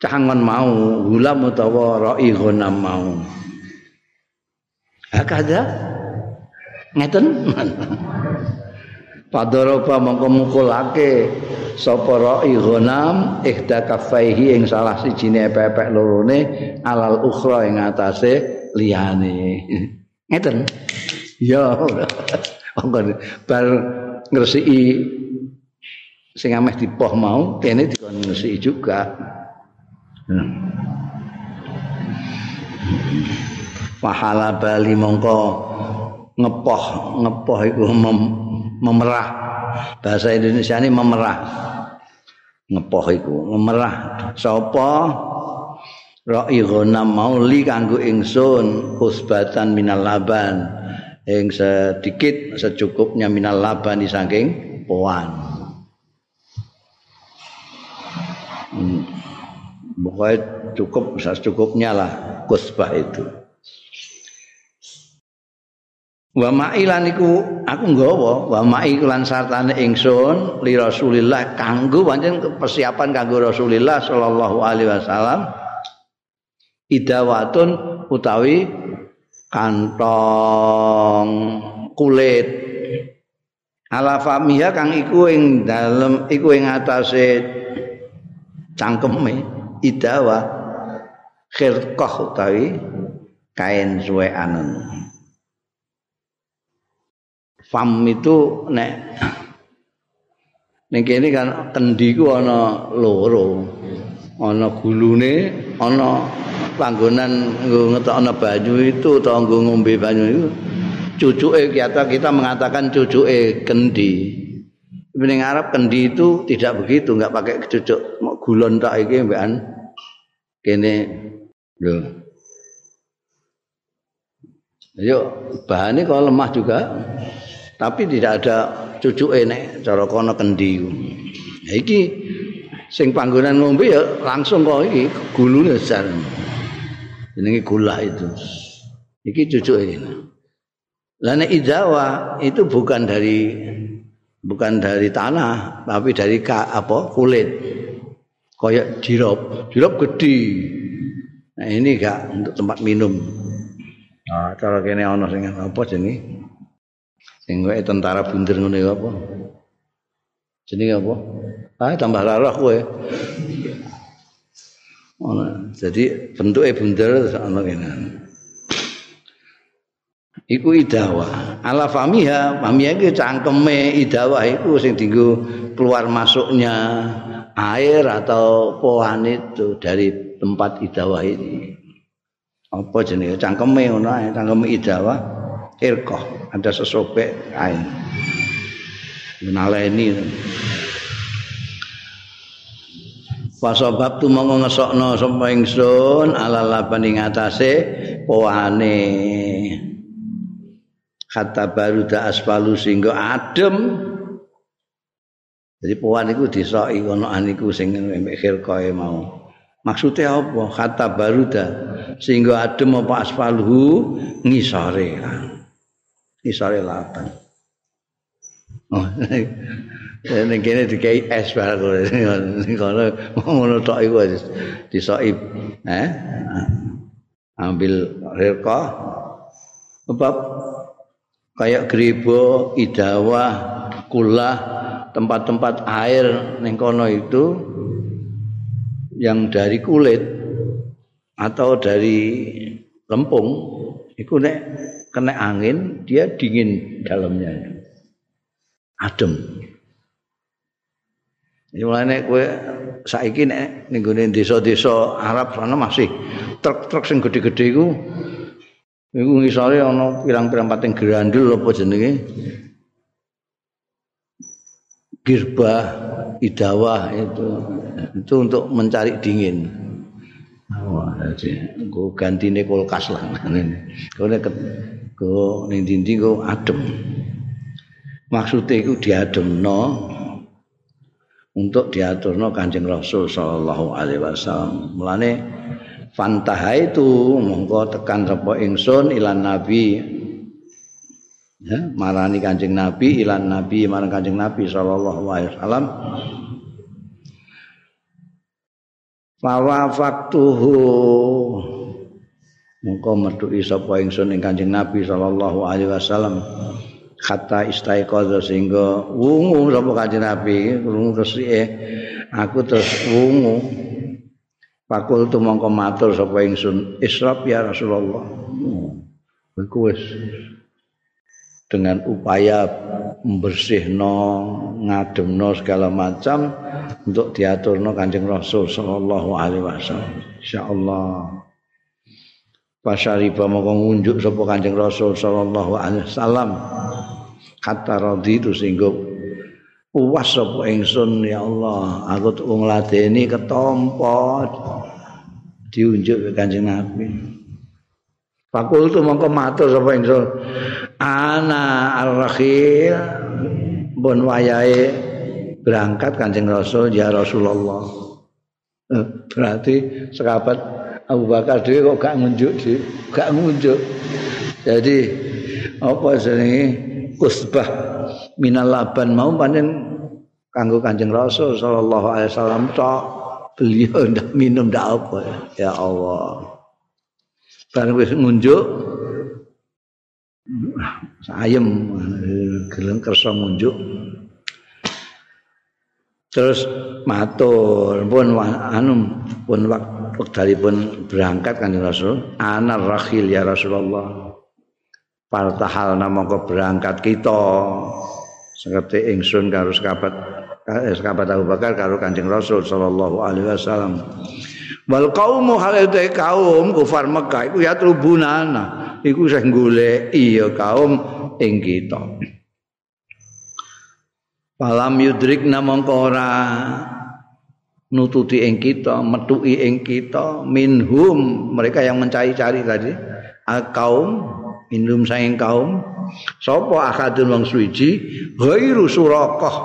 cangon mau gulam utawa ra'i ghanam mau. Hakada ngeten. Padoroba mongko mukulake sapa ra'i ghanam ihda kafaihi ing salah sijine epek-epek lorone alal ukhra ing atase liyane. Ngeten. Ya. Monggo bar ngresiki sing ameh dipoh mau kene dikon ngresiki juga. Hmm. pahala bali mongko ngepoh ngepoh iku mem, memerah. Bahasa Indonesia ini memerah. Ngepoh iku memerah. Sapa? Ra'i ghanam mauli kanggo ingsun usbatan minal laban. Ing sedikit secukupnya minal laban saking poan. Hmm. Pokoknya cukup secukupnya lah kusbah itu. Wa ma'ilan iku aku nggawa wa ma'i lan sartane ingsun li Rasulillah kanggo pancen persiapan kanggo Rasulillah sallallahu alaihi wasallam idawatun utawi kantong kulit. Ala famiha kang iku ing dalem iku ing atase cangkeme idawa khirqah utawi kain suweanen fam itu nek ning kene kan kendi ku ana loro ana gulune ana panggonan nggo ngetokno banyu itu utawa nggo ngombe banyu itu cucuke kita kita mengatakan cucuke kendi. Ning Arab kendi itu tidak begitu, enggak pakai cucuk. Gulon tak iki mbekan kene lho. Yo bahannya kalau lemah juga, tapi tidak ada cucuke nek cara kono kendi. Nah, iki sing panggonan ngombe ya langsung kok iki gulune besar. Jenenge gula itu. Iki cucuke ini. Lah nek idawa itu bukan dari bukan dari tanah tapi dari ka, apa kulit. Kayak jirop, jirop gede. Nah ini gak untuk tempat minum. Nah, cara kene ana sing apa jenenge? Sing tentara bunder ngene apa? Jenenge apa? Ah tambah larah kowe. Ono. Jadi bentuke bunder ana kene. Iku idawa. Ala famiha, famiha iki cangkeme idawa iku sing dienggo keluar masuknya air atau pohon itu dari tempat idawa ini. Apa jenenge cangkeme ngono ae, cangkeme idawa irqah, ada sesobek air. Menaleni. Fasabab tu mongko ngesokno sapa ingsun ala laban ing atase poane. Kata baru da asfalu sehingga adem. Jadi poan iku disoki kono aniku sing mikir koe mau. Maksudnya apa? Kata baru da sehingga adem apa asfalu ngisore. Ngisore lapan. Oh, ning kene dikai es barang ning kono ngono tok iku disoki eh ambil reka sebab kayak gribo idawa kula tempat-tempat air ning kono itu yang dari kulit atau dari lempung itu nek kena angin dia dingin dalamnya. Adem. Ya mulane kowe saiki nek ning gone desa-desa Arab sana masih truk-truk sing gedhe-gedhe iku iku ngisore ana pirang-pirang pating grandul apa jenenge girba idawah itu itu untuk mencari dingin. Wah, jadi gue ganti nih kulkas lah. Gue nih gue nih dinding gue adem. Maksudnya itu diadem no, untuk diaturno Kanjeng Rasul sallallahu alaihi wasallam. Mulane fantaha itu monggo tekan sapa ingsun ilan nabi ya marani Kanjeng Nabi ilan nabi marang Kanjeng Nabi sallallahu alaihi wasallam. Fawafaktuhu Mongko metuki sapa ingsun ing Kanjeng Nabi sallallahu alaihi wasallam. Kata istaiqadha sehingga wungu sapa kanjeng Nabi krungu resike aku terus wungu. Pakul tu mongko matur sapa ingsun israf ya Rasulullah. Iku wis dengan upaya membersihno ngademno segala macam untuk diaturno kanjeng Rasul sallallahu alaihi wasallam. Insyaallah. Pasyariba mongko ngunjuk sapa Kanjeng Rasul sallallahu alaihi wasallam. Kata radhi itu sehingga puas sapa ingsun ya Allah aku tuh ngladeni ketompo. Diunjuk ke Kanjeng Nabi. Fakul tu mongko matur sapa ingsun ana al-rakhil. Bon wayahe berangkat Kanjeng Rasul ya Rasulullah. Eh, berarti sekabat Abu Bakar dhewe kok gak ngunjuk gak ngunjuk. Jadi apa jenenge? Usbah minal laban. Mau panen kanggo Kanjeng Rasul sallallahu alaihi wasallam tok. Beliau ndak minum ndak apa. Ya Allah. Bareng wis ngunjuk sayem gelem kersa ngunjuk. Terus matur pun anu pun waktu pun berangkat kanjeng Rasul. Anar rakhil ya Rasulullah. Partahal nama berangkat kita. Seperti ingsun karo sekabat eh, sekabat Abu Bakar karo Kanjeng Rasul sallallahu alaihi wasallam. Wal qaumu hal kaum kufar Mekah iku ya trubunana iku sing goleki ya kaum ing kita. Palam yudrik namangka ora nututi ing kita, metuki ing kita. Minhum mereka yang mencari-cari tadi. Al kaum minhum saing kaum. Sapa akadun wong suci ghairu surakah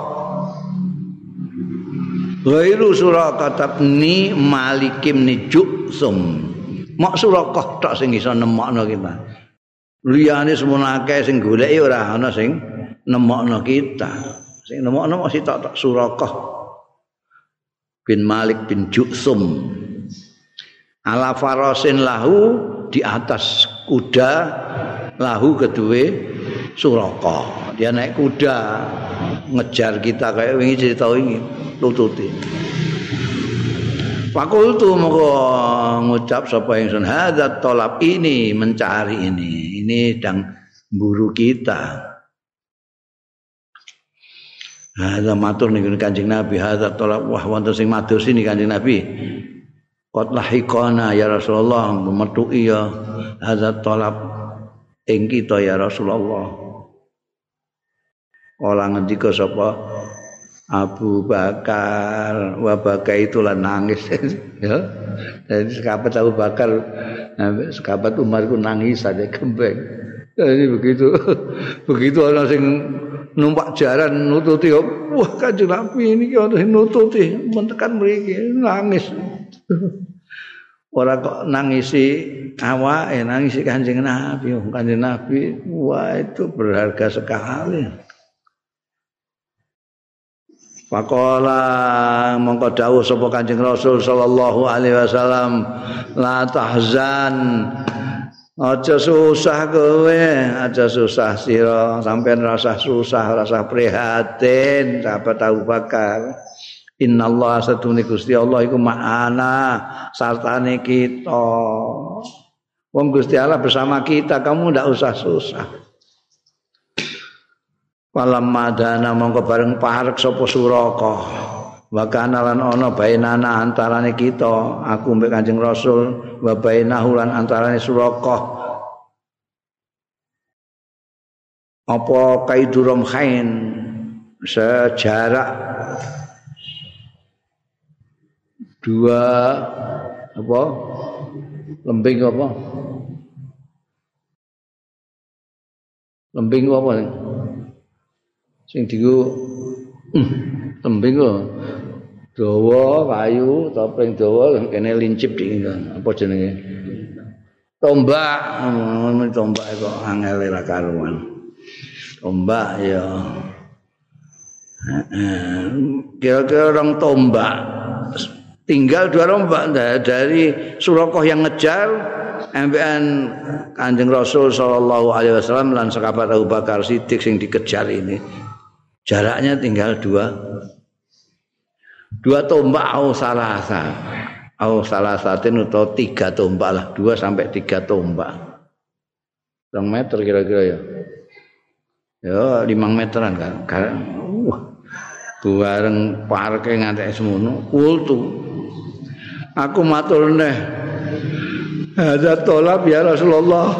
ghairu surakah tabni malikim ni juksum mak surakah tok sing iso nemokno kita liyane semono akeh sing goleki ora ana sing nemokno kita. Sing nemokno masih tak tak surakah bin Malik bin Juksum. Ala farasin lahu di atas kuda lahu kedua suraka dia naik kuda ngejar kita kayak ini cerita ini tututi Fakultu moko ngucap sapa ingsun hadzat tolap ini mencari ini. Ini sedang buru kita. Hadza matur ning Kanjeng Nabi. Hadza tolak wah wonten sing matur sini Kanjeng Nabi. Qad lahiqana ya Rasulullah metuki ya hadza tolak ing kita ya Rasulullah. Kala ngendika sapa Abu Bakar. Wa bakai itu nangis. Ya. Jadi sekabat Abu Bakar sekabat Umar ku nangis saja kembeng. Jadi begitu begitu orang sing numpak jaran nututi wah kanjeng Nabi ini ana nututi mentekan mriki nangis. Ora kok nangisi awake nangisi kanjeng Nabi. Kanjeng Nabi wah itu berharga sekali Pakola mongko dawuh sapa Kanjeng Rasul sallallahu alaihi wasallam la tahzan Aja susah kowe, aja susah sira, sampean rasa susah, rasa prihatin, sahabat Abu Bakar. Innallaha satune Gusti Allah iku ma'ana sartane kita. Wong Gusti Allah bersama kita, kamu ndak usah susah. Walam madana mongko bareng parek sapa suraka. wa kana lan ana bainana antarane kita aku mbek Kanjeng Rasul wa bainahu lan antarane Suraqah apa kaidurum khain? Sejarak. Dua apa? Lembing apa? Lembing apa sing digo hmm, lembing kok dawa kayu topeng dawa kene lincip di apa jenenge? Tombak. Ngono tombak kok angel ra karuan. Tombak ya. Kira-kira orang tombak. Tinggal dua tombak dari Surakoh yang ngejar MPN Kanjeng Rasul sallallahu alaihi wasallam lan sahabat Abu Bakar Siddiq sing dikejar ini jaraknya tinggal dua. Dua tombak au salasa. Au salasatin atau tiga tombak lah. Dua sampai tiga tombak. Rong meter kira-kira ya. Ya lima meteran kan. Karena uh, bareng parke ngantek semono kultu. Aku matur neh. Ada tolap ya Rasulullah.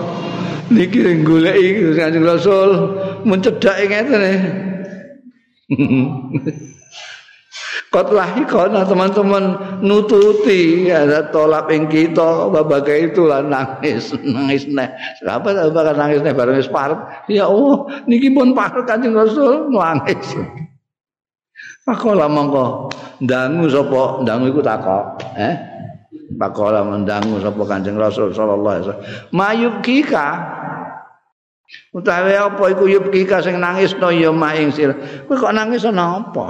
Niki goleki Kanjeng Rasul mencedhak ngeten Kotlah ikona teman-teman nututi. Ada tolak yang kita. Babagai itu lah nangis nangis nih siapa bakal nangis nih bareng separuh ya oh niki pun parut kancing rasul nangis. Pakola mongko dangu sopo dangu iku takok eh? Pakola mendangu sopo kancing rasul sallallahu alaihi wasallam. Mayub utawi apa iku yub kika sing nangis no ya maing sir kok nangis ana apa?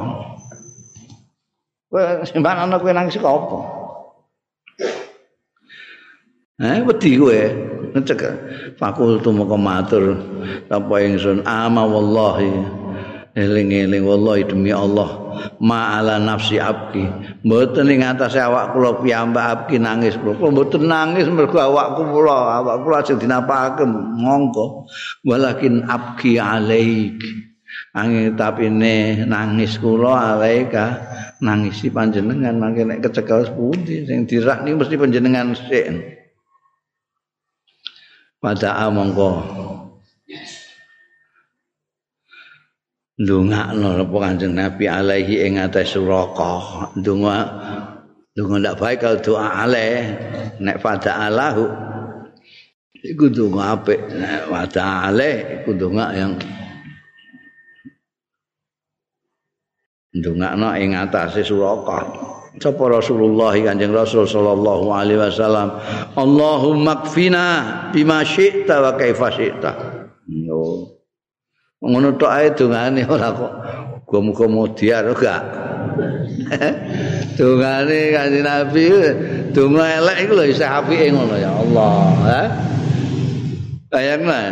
Kowe simpan ana kowe nangis kok apa? Eh wedi kowe. Ngecek. Fakultu moko matur. Apa ingsun? Ama wallahi eling-eling wallahi demi Allah ma ala nafsi abki. Mboten ing atase awak kula piyambak abki nangis. Kula mboten nangis mergo awakku kula? Awak kula sing dinapake monggo. Walakin abki alaik. Angin tapi ne nangis kula alaika nangisi panjenengan mangke nek kecekel pundi sing dirak mesti panjenengan sik. Pada mongko ndongakno apa Kanjeng Nabi alaihi ing atas suraka. Ndonga ndonga ndak baik kalau doa alaih nek pada alahu. Iku ndonga apik nek pada alaih iku ndonga yang ndongakno ing atase suraka. Sapa Rasulullah Kanjeng Rasul sallallahu alaihi wasallam? Allahumma kfina bima syi'ta wa kaifa syi'ta. Yo ngono tok ae dongane ora kok muga-muga modiar gak dongane kanjeng Nabi donga elek iku lho isih apike ngono ya Allah ha bayangna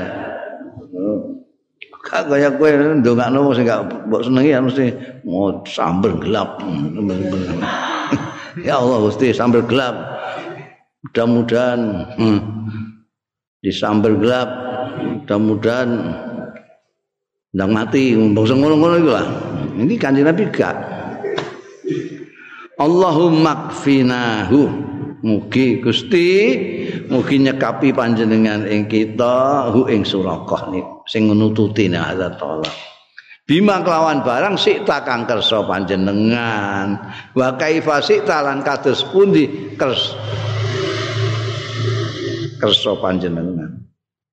Kak kaya kowe ndongakno sing gak mbok senengi ya mesti mau sambel gelap. ya Allah Gusti sambel gelap. Mudah-mudahan hmm, di sambel gelap mudah-mudahan ndang mati mbok ngono-ngono iku lah. Ini kanjeng Nabi gak. Allahumma kfinahu. Mugi Gusti mugi nyekapi panjenengan ing kita hu ing surakoh niku sing nututi nek tolak bima kelawan barang sik tak kang kersa panjenengan. Wa kaifa sik lan kados pundi kers kersa panjenengan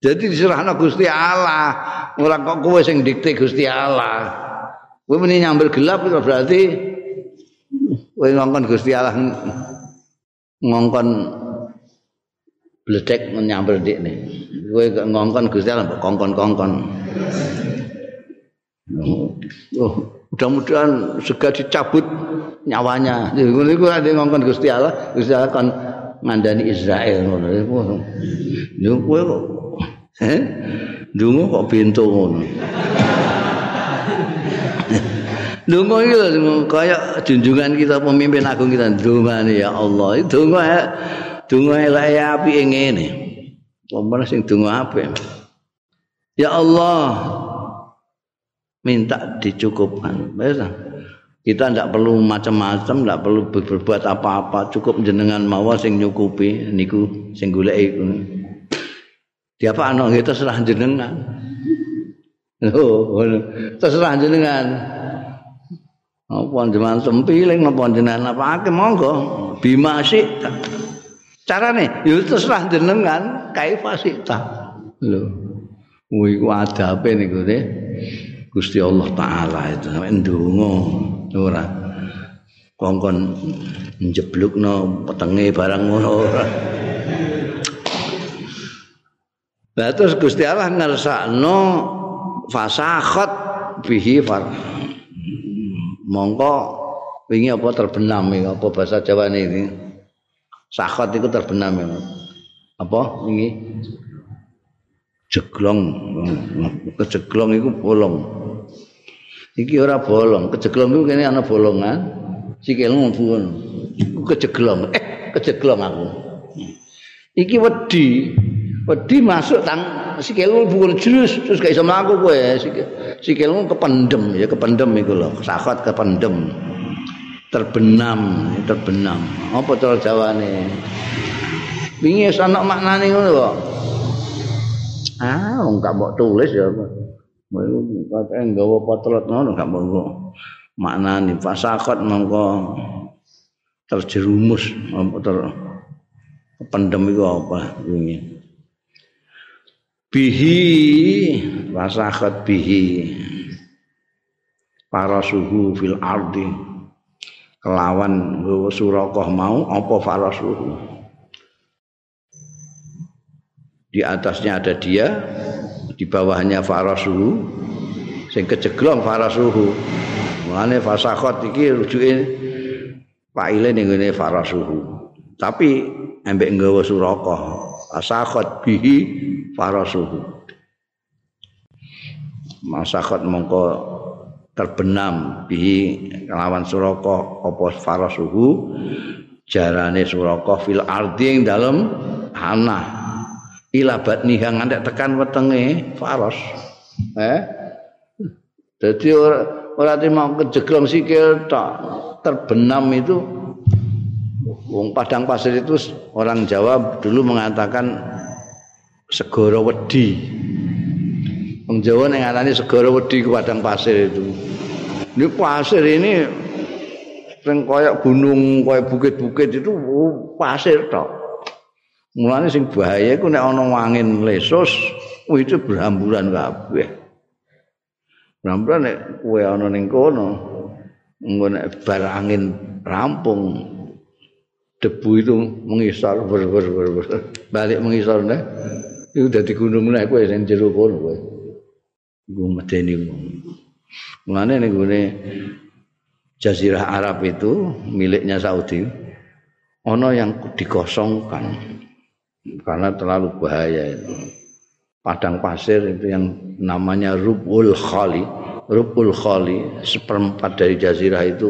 jadi diserahno Gusti Allah. Ora kok kowe sing dikte Gusti Allah? Kowe meni nyambil gelap berarti kowe ngongkon Gusti Allah ngongkon bledek nyambil dik nih kowe ngongkon Gusti Allah kongkon-kongkon. Oh mudah-mudahan sega dicabut nyawanya. Ngono iku ada ngongkon Gusti Allah Gusti Allah kan ngandani Israel ngono. Lho kowe eh dungo kok pintu ngono Dungo iki lho kaya junjungan kita pemimpin agung kita dungane ya Allah. Dungo elek api ngene. Pomone sing dungo apik. Ya Allah minta dicukupkan. Kita tidak perlu macam-macam, tidak perlu berbuat apa-apa, cukup jenengan mawon sing nyukupi niku sing golek. Diapa anak kita serah jenengan. Oh, terserah jenengan. apa jenengan sempiling napa jenengan apake monggo. Bima sik carane ya terserah jenengan kaifa sik lho kuwi ku adabe niku de Gusti Allah taala itu sampe ndonga ora. Kongkon njeblukno petenge barang ngono ora Lah terus Gusti Allah ngersakno fasakhat bihi far. Mongko wingi apa terbenam iki apa bahasa Jawa ini sakot itu terbenam ya. Apa ini jeglong. Kejeglong itu bolong. Iki ora bolong. Kejeglong itu kene ana bolongan. Sikilmu pun. Kejeglong. Eh kejeglong aku. Iki wedi wedi masuk tang sikilmu bukan jurus terus gak bisa melaku gue sikilmu kependem ya kependem itu loh sakot kependem. Terbenam terbenam. Apa cara jawa nih bingi sana makna nih kok ah nggak mau tulis ya. Katanya nggak mau potret nono nggak mau makna nih fasakot mongko terjerumus. Ter kependem itu apa bingi bihi wasakhat bihi. Para suhu fil ardi. Kelawan surakoh mau apa farasuhu di atasnya ada dia di bawahnya farasuhu sing kejeglong farasuhu mulane fasakhat iki rujuke paile ning ngene tapi embek nggawa surakoh fasakhat bihi farasuhu masakhat mongko terbenam bihi kelawan suraka apa farasuhu jarane suraka fil ardi ing dalem tanah. Ila batni ngantek tekan wetenge faras eh? Dadi ora ora mau kejeglong sikil tak terbenam itu wong padang pasir itu orang Jawa dulu mengatakan segara wedi. Wong Jawa ning ngarani segara wedi ku padang pasir itu. Ini pasir ini sing kaya gunung, kaya bukit-bukit itu oh, pasir tok. Mulane sing bahaya iku nek ana angin lesus, itu berhamburan kabeh. Berhamburan nek kowe ana ning kono, engko nek bar angin rampung debu itu mengisar ber ber ber, ber. balik mengisar nek itu dadi gunung nek kowe sing jero kono kowe. Iku medeni Mulane ning gone Jazirah Arab itu miliknya Saudi. Ono yang dikosongkan karena terlalu bahaya itu. Padang pasir itu yang namanya Rubul Khali. Rubul Khali seperempat dari jazirah itu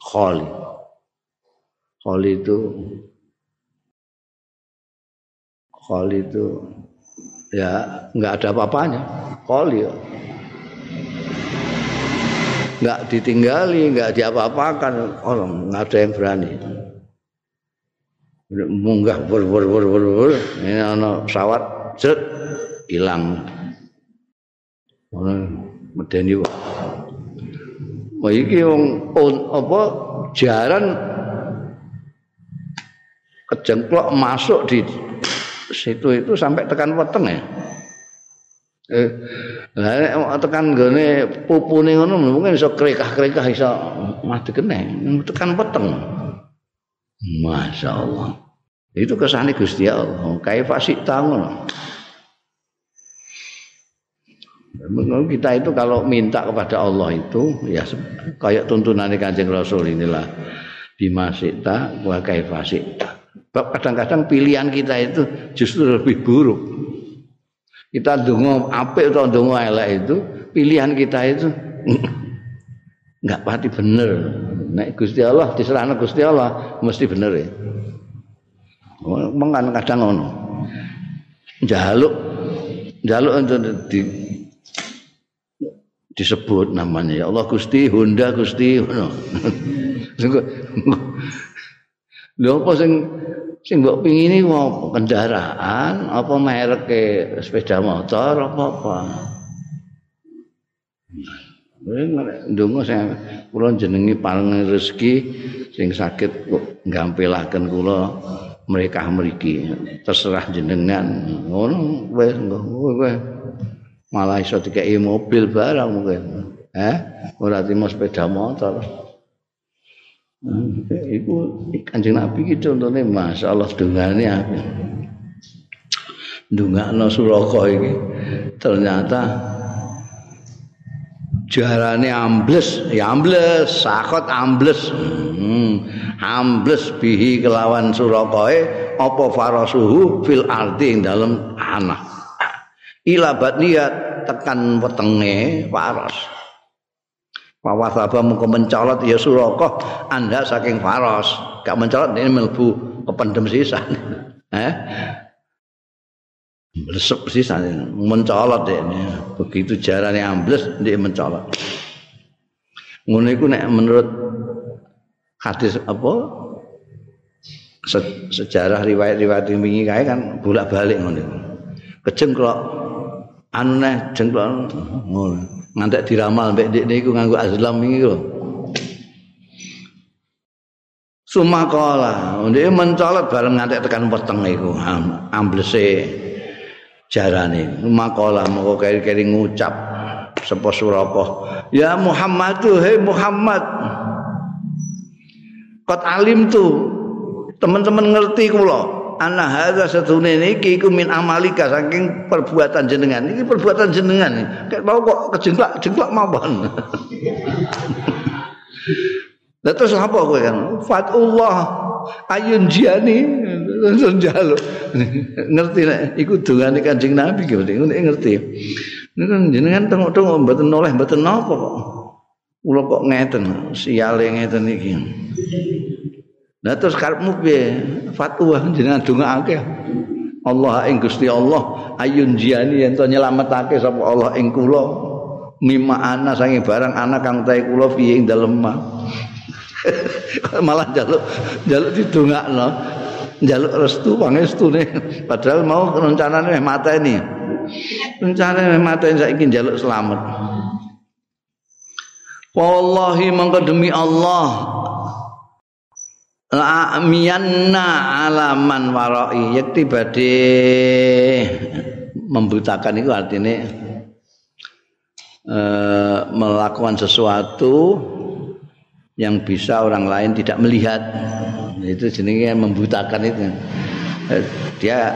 Khali. Khali itu Khali itu ya nggak ada apa-apanya. Khali ya nggak ditinggali, nggak diapa-apakan, orang nggak ada yang berani. Munggah ber ber ber ber ber, ini anak pesawat, cet, hilang. Orang medeni wah. Wah iki wong apa jaran kejengklok masuk di situ itu sampai tekan weteng ya. Eh, lah tekan gone pupune ngono mungkin iso krekah-krekah iso mati kene. Tekan peteng. Masya Allah. Itu kesane Gusti Allah. Kayak fasik ngono. kita itu kalau minta kepada Allah itu ya kayak tuntunan Kanjeng Rasul inilah bimasita wa kaifasita. Kadang-kadang pilihan kita itu justru lebih buruk. Kita dongo apik atau dongo elek itu pilihan kita itu enggak pasti bener. Nek Gusti Allah diserahno Gusti Allah mesti bener ya. Mengan kadang ngono. Jaluk jaluk untuk di, disebut namanya. Ya Allah Gusti Honda Gusti ngono lho apa sing sing mbok pingini mau kendaraan apa merek sepeda motor apa apa ndonga sing kula jenengi paling rezeki sing sakit kok gampelaken kula mereka mriki. Terserah jenengan. Ngono wis malah iso dikeki mobil barang mungkin. Eh ora timo sepeda motor Iku kanjeng Nabi ki contone masyaallah dungane aku. Ndungakno Suraka iki ternyata jarane ambles, ya ambles, sakot ambles. Hmm, ambles bihi kelawan Surakae apa farasuhu fil ardi ing dalem anak. Ila niat tekan wetenge faras. Fawasaba muka mencolot ya Suraka anda saking Faros. Gak mencolot ini melbu kependem sisa. eh? Resep sisa mencolot ini. Begitu jarane ambles dia mencolot. Ngono iku nek menurut hadis apa Se sejarah riwayat-riwayat wingi kae kan bolak-balik ngono. Kejengklok anu neh jengklok ngono. ngantek diramal mbek ndek niku nganggo azlam iki lho. Sumakola, ndek mencolot bareng ngantek tekan weteng iku amblese jarane. Sumakola moko keri-keri ngucap sapa suraka. Ya Muhammad hei Muhammad. Kot alim tu teman-teman ngerti kula. Ana hadza satune niki iku min amalika saking perbuatan jenengan. Iki perbuatan jenengan kek mau kok kejengklak jengklak mawon. Lah terus apa kowe kan fatullah ayun jiani langsung jalo ngerti nek iku dongane Kanjeng Nabi ki ngerti. Niku jenengan tengok-tengok mboten oleh mboten napa kok. Kula kok ngeten siale ngeten iki Nah terus karepmu piye? Fatwa jenengan dongaake. Allah ing Gusti Allah ayun jiani yen to nyelametake sapa Allah ing kula. Mimma ana sange barang anak kang tae kula piye ing dalem malah jaluk jaluk didongakno. Njaluk restu pangestune. Padahal mau rencanane meh mateni. Rencanane meh mateni saiki njaluk selamat. Wallahi mangko demi Allah la miyanna alaman warai yakti badhe membutakan itu artinya eh, melakukan sesuatu yang bisa orang lain tidak melihat. Itu jenenge membutakan itu. Eh, dia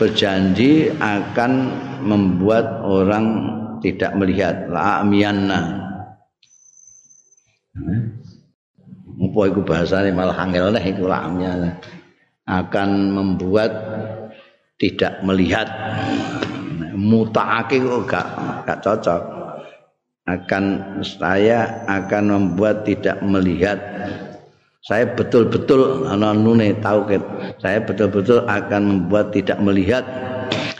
berjanji akan membuat orang tidak melihat. La apa itu bahasanya malah angel nih itu la akan membuat tidak melihat. Mutaake kok gak gak cocok. Akan saya akan membuat tidak melihat. Saya betul-betul ana nune tahu saya betul-betul akan membuat tidak melihat.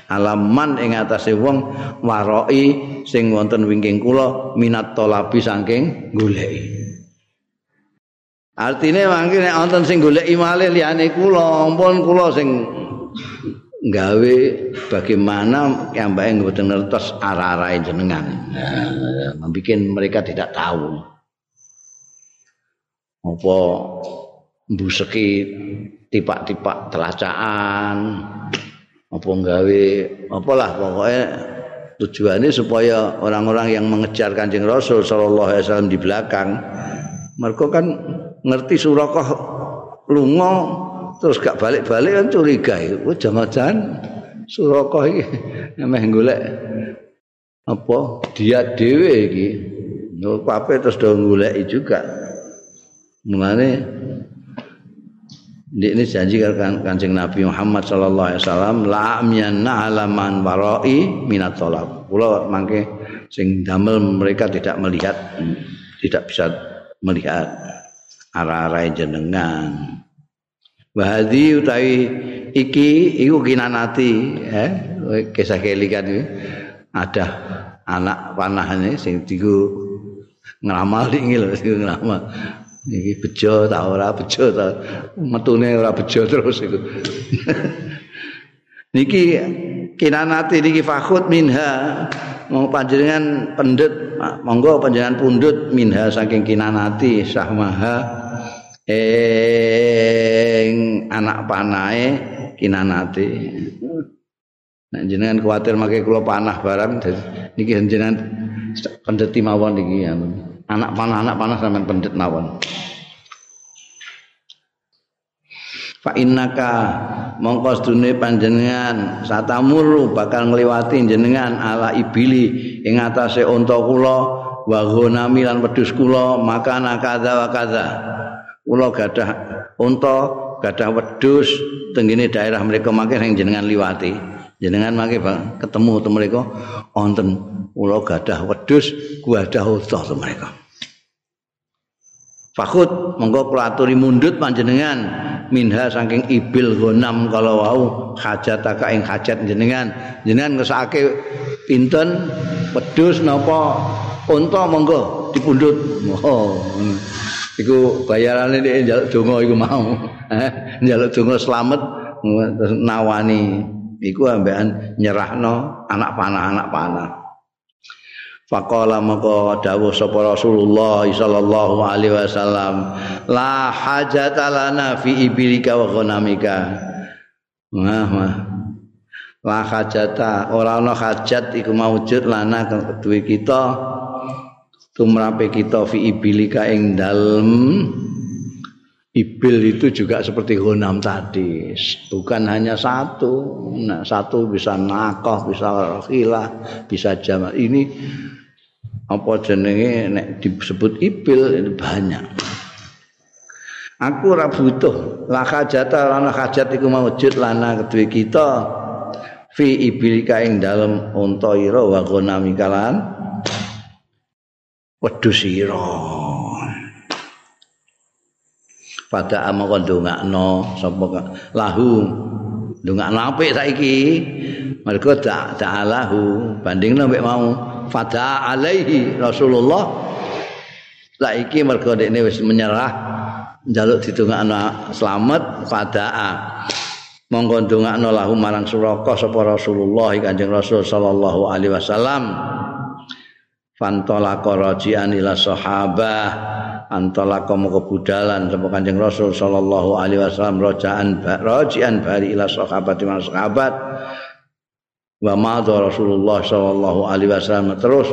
Alaman ing atase wong waroi sing wonten wingking kula minat tolabi saking goleki artine mangke nek wonten sing goleki malih liyane kula ampun kula sing gawe bagaimana yang baik mboten ngertos arah-arahe jenengan. Nah, membuat mereka tidak tahu. Apa mbuseki tipak-tipak telacaan apa gawe apalah pokoknya tujuannya supaya orang-orang yang mengejar Kanjeng Rasul sallallahu alaihi wasallam di belakang mereka kan ngerti surakoh lunga terus gak balik-balik kan curiga itu jangan-jangan Surakoh iki emeh golek apa? Dia dhewe iki. No pape terus do goleki juga. Mulane ini janji kan kancing Nabi Muhammad sallallahu alaihi wasallam la amyanna alaman warai minat tolab. Kula mangke sing damel mereka tidak melihat tidak bisa melihat arah-arah jenengan. Wahadi utawi iki iku kinanati eh kisah kelikan iki. Ada anak panahane sing diku ngramal iki lho sing ngramal iki bejo ta ora bejo ta. Metune ora bejo terus iku. Niki kinanati niki fakhut minha mau panjenengan pendut monggo panjenengan pundut minha saking kinanati sahmaha ing anak panae kinanate nek jenengan kuwatir make kula panah barang niki jenengan pendeti mawon iki anak panah anak panah sampean pendet mawon fa innaka mongko sedune panjenengan satamuru bakal ngliwati jenengan ala ibili ing atase unta kula wa ghanami lan wedhus kula makana kadza wa kadza. Kula gadah unta gadah wedhus tenggene daerah mereka mangke sing jenengan liwati. Jenengan mangke ketemu to mereka wonten. Kula gadah wedhus gadah unta to mereka Fakut monggo kula aturi mundut panjenengan. Minha saking ibil gonam kalau wau hajat ing hajat jenengan. Jenengan ngesake pinten? Wedhus napa? Unta monggo dipundhut. Oh iku bayarane nek njaluk donga iku mau. Eh njaluk donga slamet terus nawani. Iku ambekan nyerahno anak panah anak panah Faqala maka dawuh sapa Rasulullah sallallahu alaihi wasallam la hajata lana fi ibilika wa ghanamika. Nah, mah. La hajata ora ana hajat iku maujud lana kedue kita tumrape kita fi ibilika ing dalem ibil itu juga seperti honam tadi bukan hanya satu nah, satu bisa nakoh bisa khilah bisa jama ini apa jenenge nek disebut ibil ini banyak. Aku ora butuh. La hajata lana hajat iku maujud lana kedue kita. Fi ibilika ing dalem unta ira wa ghanamika lan wedhus sira. Pada amaka ndongakno sapa lahu. Ndongakno apik saiki? Mergo tak ta'alahu bandingno mek mau fada alaihi Rasulullah. Saiki mergo dekne wis menyerah njaluk didongakno selamat fadaa monggo ndongakno lahu marang Suraka sapa Rasulullah Kanjeng Rasul sallallahu alaihi wasallam. Fantolaka rajian ila sahabah. Antolaka moko budalan sapa Kanjeng Rasul sallallahu alaihi wasallam rajaan rajian bari ila sahabat marang sahabat wa madha Rasulullah sallallahu alaihi wasallam terus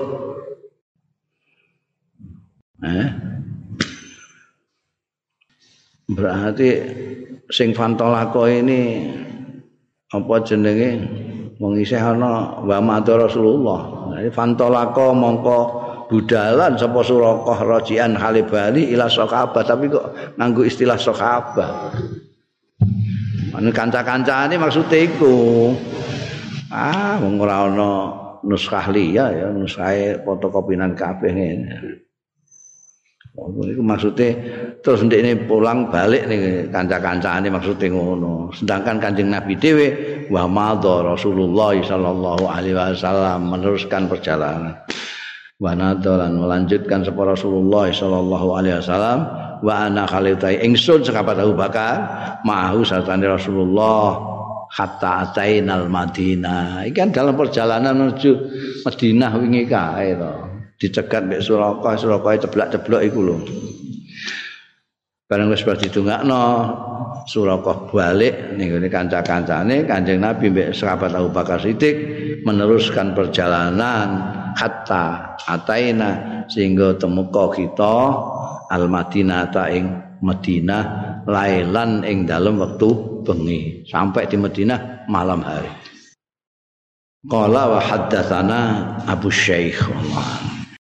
eh berarti sing fantolako ini apa jenenge wong isih ana wa madha Rasulullah. Jadi fantolako mongko budalan sapa surakah rajian halibali ila sahabat tapi kok nganggo istilah sahabat. Anu kanca-kancane maksude iku. Ah, wong ora ana nuskah liya ya, nuskah fotokopinan kabeh ngene. Oh, itu maksudnya terus ini pulang balik nih kanca-kancane maksudnya ngono. Sedangkan Kanjeng Nabi dhewe wa madha Rasulullah sallallahu alaihi wasallam meneruskan perjalanan. Wa lan melanjutkan sapa Rasulullah sallallahu alaihi wasallam wa ana khalitai ingsun sekapat Abu Bakar ma'ahu satane Rasulullah hatta atainal Madinah. Ikan dalam perjalanan menuju Madinah wingi kae to. dicegat mek Suraka, Suraka ceblak-ceblok iku lho. Bareng wis bar didongakno, Suraka balik ning ngene kanca-kancane Kanjeng Nabi mek sahabat Abu Bakar Siddiq meneruskan perjalanan hatta ataina sehingga temuka kita al Madinah ta ing Madinah lailan ing dalam waktu bengi sampai di Madinah malam hari. Qala wa haddatsana Abu Syekh Allah.